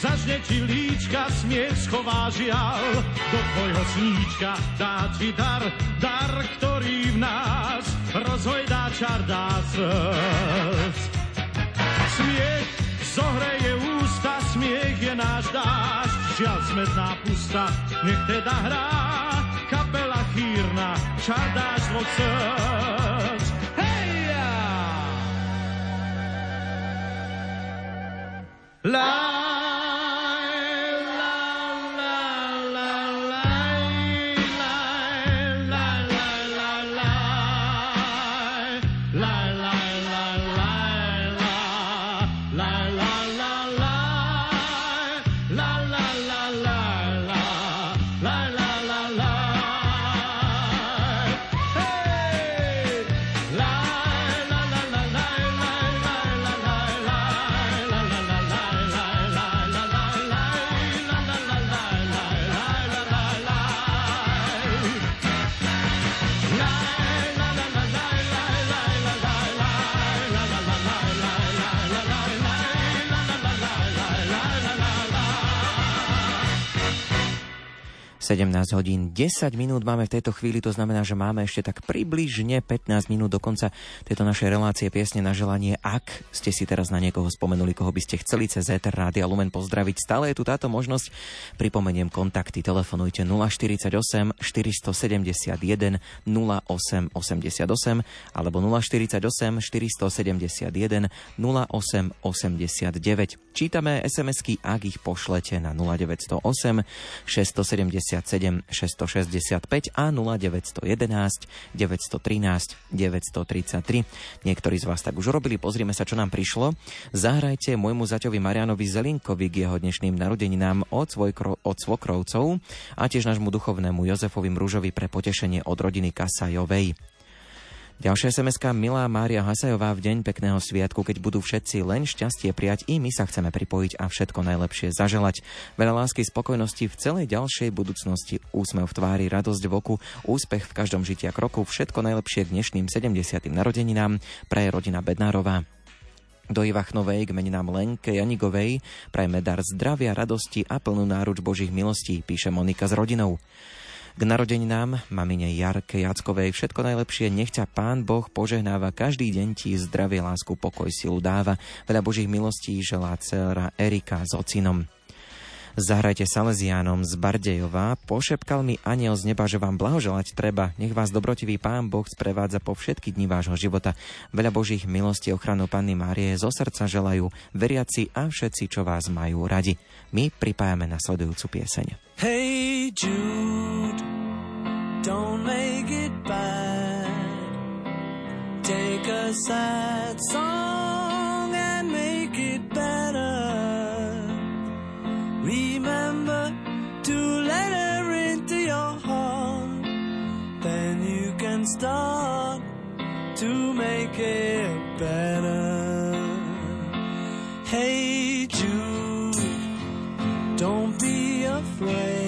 Zažne ti líčka, smiech schová žial, do tvojho sníčka dá ti dar, dar, ktorý v nás rozhojdá čar dá srdc. Smiech zohreje ústa, smiech je náš dážď, žiaľ smetná pusta, nech teda hrá kapela chýrna, čar dáš dvoch. Hej! La ...17 hodín 10 minút máme v tejto chvíli, to znamená, že máme ešte tak približne 15 minút do konca tejto našej relácie piesne na želanie. Ak ste si teraz na niekoho spomenuli, koho by ste chceli cez Ether Rádia Lumen pozdraviť, stále je tu táto možnosť. Pripomeniem kontakty, telefonujte 048 471 0888 alebo 048 471 0889. Čítame SMS-ky, ak ich pošlete na 0908 677 665 a 0911 913 933. Niektorí z vás tak už robili, pozrieme sa, čo nám prišlo. Zahrajte môjmu zaťovi Marianovi Zelinkovi k jeho dnešným narodeninám od, svojkro, od svokrovcov a tiež nášmu duchovnému Jozefovi Mružovi pre potešenie od rodiny Kasajovej. Ďalšia sms Milá Mária Hasajová v deň pekného sviatku, keď budú všetci len šťastie prijať, i my sa chceme pripojiť a všetko najlepšie zaželať. Veľa lásky, spokojnosti v celej ďalšej budúcnosti, úsmev v tvári, radosť v oku, úspech v každom žitia kroku, všetko najlepšie k dnešným 70. narodeninám, pre rodina Bednárová. Do Ivachnovej k meninám Lenke Janigovej prajme dar zdravia, radosti a plnú náruč Božích milostí, píše Monika s rodinou. K narodeninám mamine Jarke Jackovej všetko najlepšie, nech ťa Pán Boh požehnáva, každý deň ti zdravie, lásku, pokoj, silu dáva. Veľa Božích milostí želá dcera Erika s ocinom. Zahrajte Salesiánom z Bardejova. Pošepkal mi aniel z neba, že vám blahoželať treba. Nech vás dobrotivý Pán Boh sprevádza po všetky dni vášho života. Veľa Božích milostí ochranu Panny Márie zo srdca želajú veriaci a všetci, čo vás majú radi. My pripájame na sledujúcu pieseň. Hey Jude, don't make it bad. Take a sad song and make it better. Remember to let her into your heart. Then you can start to make it better. Hey Jude, don't be afraid.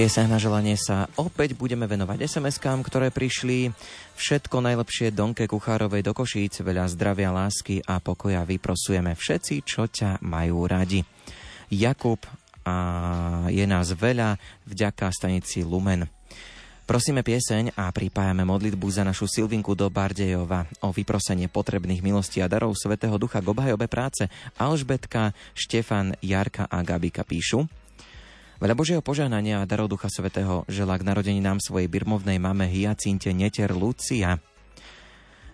Pieseň na želanie sa opäť budeme venovať SMS-kám, ktoré prišli. Všetko najlepšie Donke Kuchárovej do Košíc, veľa zdravia, lásky a pokoja vyprosujeme všetci, čo ťa majú radi. Jakub a je nás veľa vďaka stanici Lumen. Prosíme pieseň a pripájame modlitbu za našu Silvinku do Bardejova o vyprosenie potrebných milostí a darov Svetého Ducha k obhajobe práce. Alžbetka, Štefan, Jarka a Gabika píšu. Veľa Božieho požehnania a darov Ducha Svetého želá k narodení nám svojej birmovnej mame Hyacinte Neter Lucia.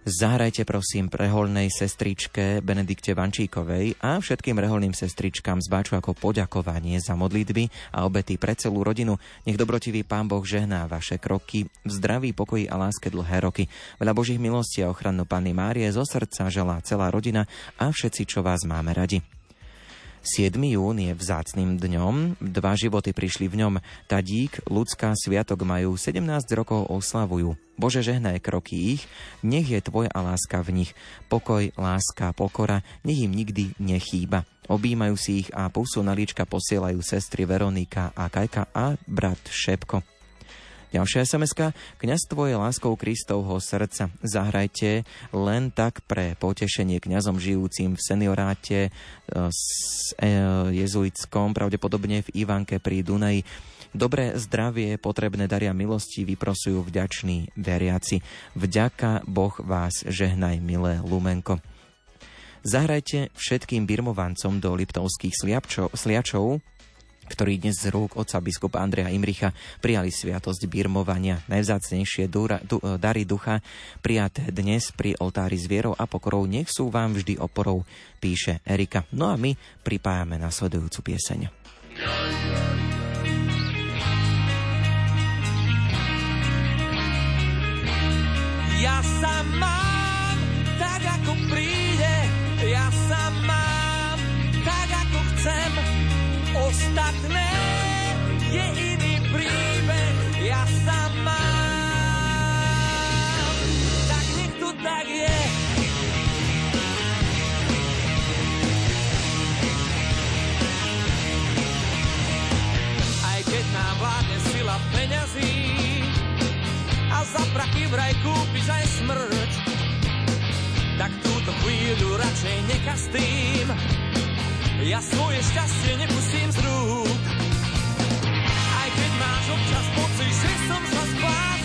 Zahrajte prosím preholnej sestričke Benedikte Vančíkovej a všetkým reholným sestričkám zbáču ako poďakovanie za modlitby a obety pre celú rodinu. Nech dobrotivý Pán Boh žehná vaše kroky v zdraví, pokoji a láske dlhé roky. Veľa Božích milostí a ochranu Panny Márie zo srdca želá celá rodina a všetci, čo vás máme radi. 7. jún je vzácným dňom, dva životy prišli v ňom. Tadík, ľudská sviatok majú 17 rokov oslavujú. Bože, žehnaj kroky ich, nech je tvoja láska v nich. Pokoj, láska, pokora, nech im nikdy nechýba. Obímajú si ich a pusu na líčka posielajú sestry Veronika a Kajka a brat Šepko. Ďalšia sms Kňazstvo je láskou Kristovho srdca. Zahrajte len tak pre potešenie kňazom žijúcim v senioráte e, s e, jezuitskom, pravdepodobne v Ivanke pri Dunaji. Dobré zdravie, potrebné daria milosti vyprosujú vďační veriaci. Vďaka Boh vás žehnaj, milé Lumenko. Zahrajte všetkým birmovancom do Liptovských sliačov, ktorí dnes z rúk otca biskupa Andreja Imricha prijali sviatosť birmovania. Najvzácnejšie dúra, du, e, dary ducha prijaté dnes pri oltári s a pokorou nech sú vám vždy oporou, píše Erika. No a my pripájame nasledujúcu pieseň. Ja sa mám tak, ako príde, ja sa mám tak, ako chcem Ostatné je iný príbeh, ja sa mám. Tak nech to tak je. Aj keď nám vládne sila peňazí a za prachy vraj kúpiš aj smrť, tak túto chvíľu radšej nekastým ja svoje šťastie nepustím z rúk. Aj keď máš občas pocit, že som sa zbláznil,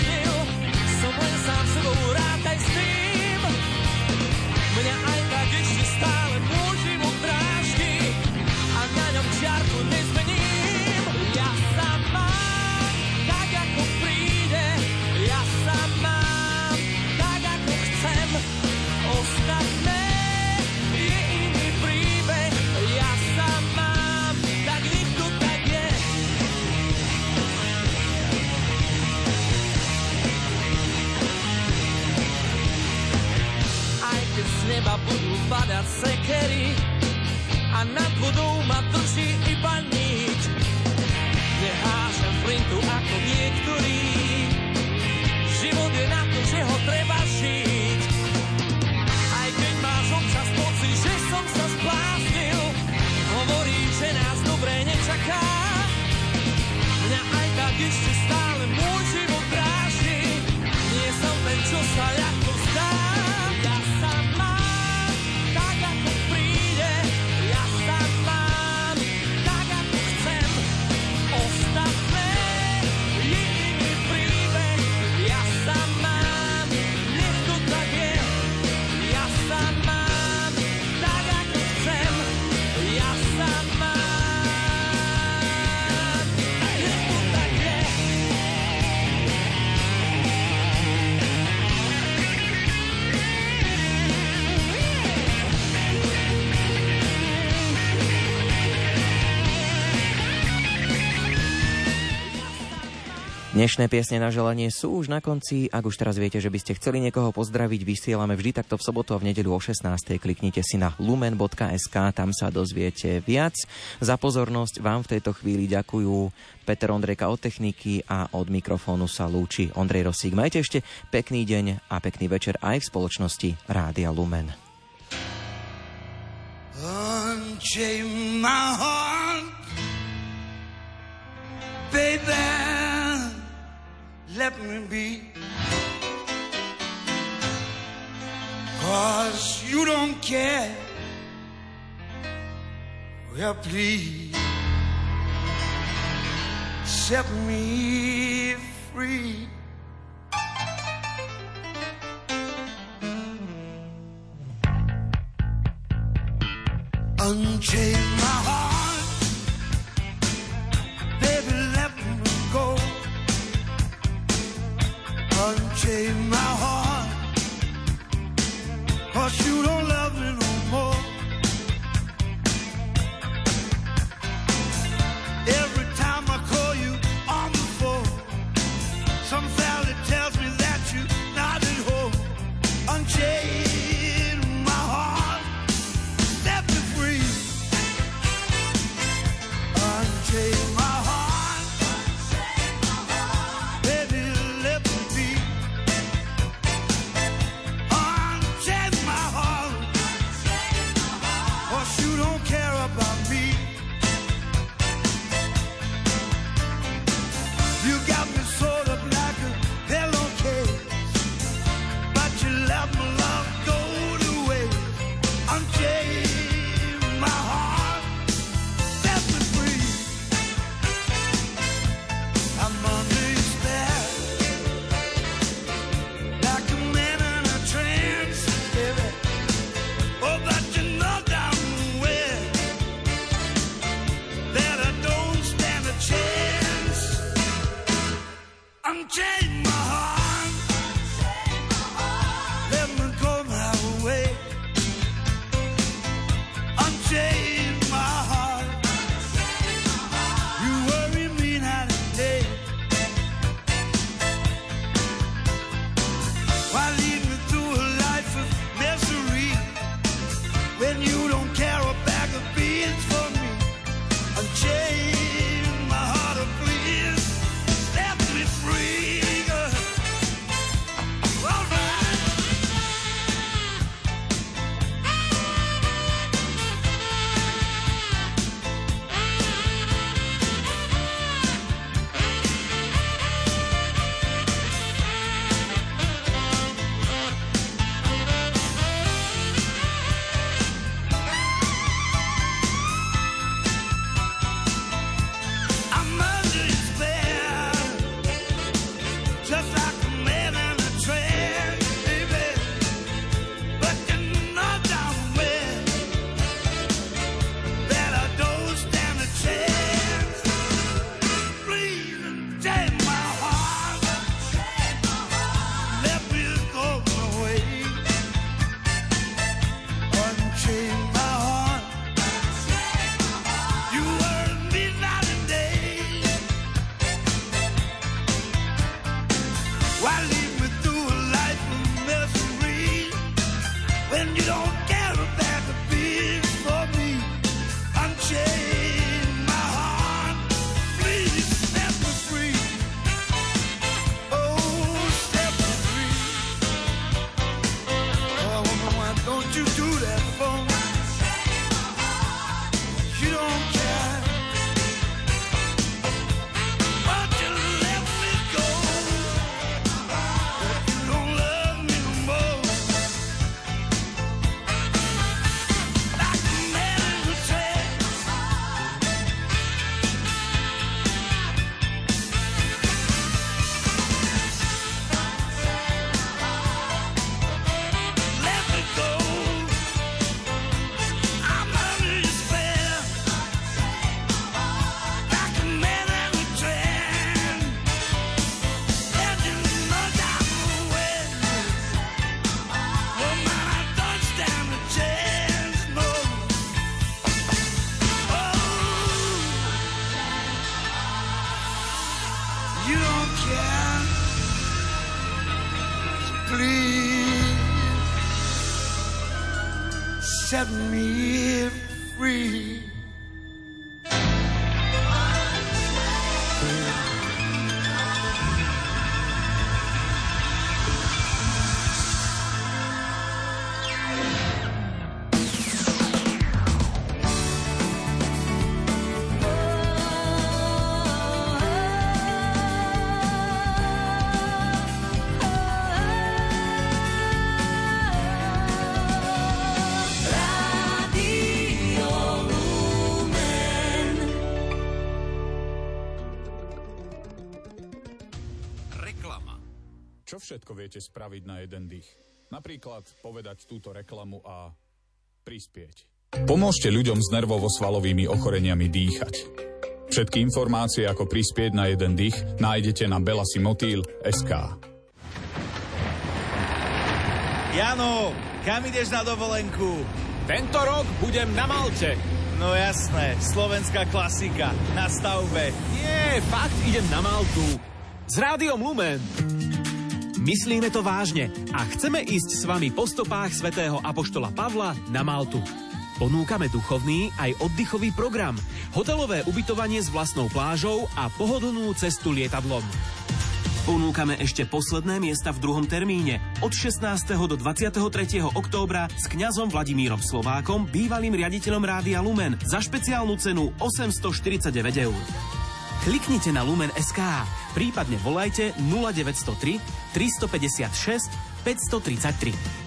sekery a nad vodou ma drží iba nič. Nehážem flintu ako niektorí, život je na to, že ho treba žiť. Aj keď máš občas pocit, že som sa zbláznil, hovorí, že nás dobre nečaká. Mňa aj tak ešte stále Dnešné piesne na želanie sú už na konci. Ak už teraz viete, že by ste chceli niekoho pozdraviť, vysielame vždy takto v sobotu a v nedeľu o 16. Kliknite si na lumen.sk, tam sa dozviete viac. Za pozornosť vám v tejto chvíli ďakujú Peter Ondrejka od techniky a od mikrofónu sa lúči Ondrej Rosík. Majte ešte pekný deň a pekný večer aj v spoločnosti Rádia Lumen. Baby. Let me be. Cause you don't care. Well, please set me free. Unchain my heart. Save my heart. Cause you don't love me no všetko viete spraviť na jeden dých. Napríklad povedať túto reklamu a prispieť. Pomôžte ľuďom s nervovo-svalovými ochoreniami dýchať. Všetky informácie, ako prispieť na jeden dých, nájdete na belasimotil.sk Jano, kam ideš na dovolenku? Tento rok budem na Malte. No jasné, slovenská klasika, na stavbe. Nie, fakt idem na Maltu. S rádiom Lumen. Myslíme to vážne a chceme ísť s vami po stopách svätého Apoštola Pavla na Maltu. Ponúkame duchovný aj oddychový program, hotelové ubytovanie s vlastnou plážou a pohodlnú cestu lietadlom. Ponúkame ešte posledné miesta v druhom termíne od 16. do 23. októbra s kňazom Vladimírom Slovákom, bývalým riaditeľom Rádia Lumen za špeciálnu cenu 849 eur. Kliknite na Lumen SK, prípadne volajte 0903 356 533.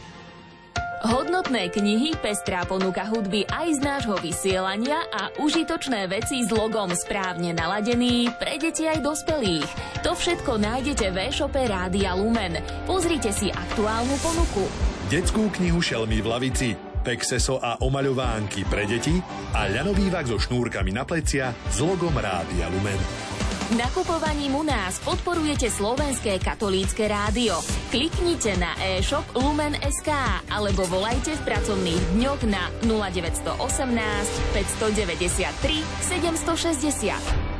Hodnotné knihy, pestrá ponuka hudby aj z nášho vysielania a užitočné veci s logom správne naladený pre deti aj dospelých. To všetko nájdete v e-shope Rádia Lumen. Pozrite si aktuálnu ponuku. Detskú knihu Šelmy v lavici, Pexeso a omaľovánky pre deti a ľanovývak so šnúrkami na plecia s logom Rádia Lumen. Nakupovaním u nás podporujete slovenské katolícke rádio. Kliknite na e-shop Lumen.sk alebo volajte v pracovných dňoch na 0918 593 760.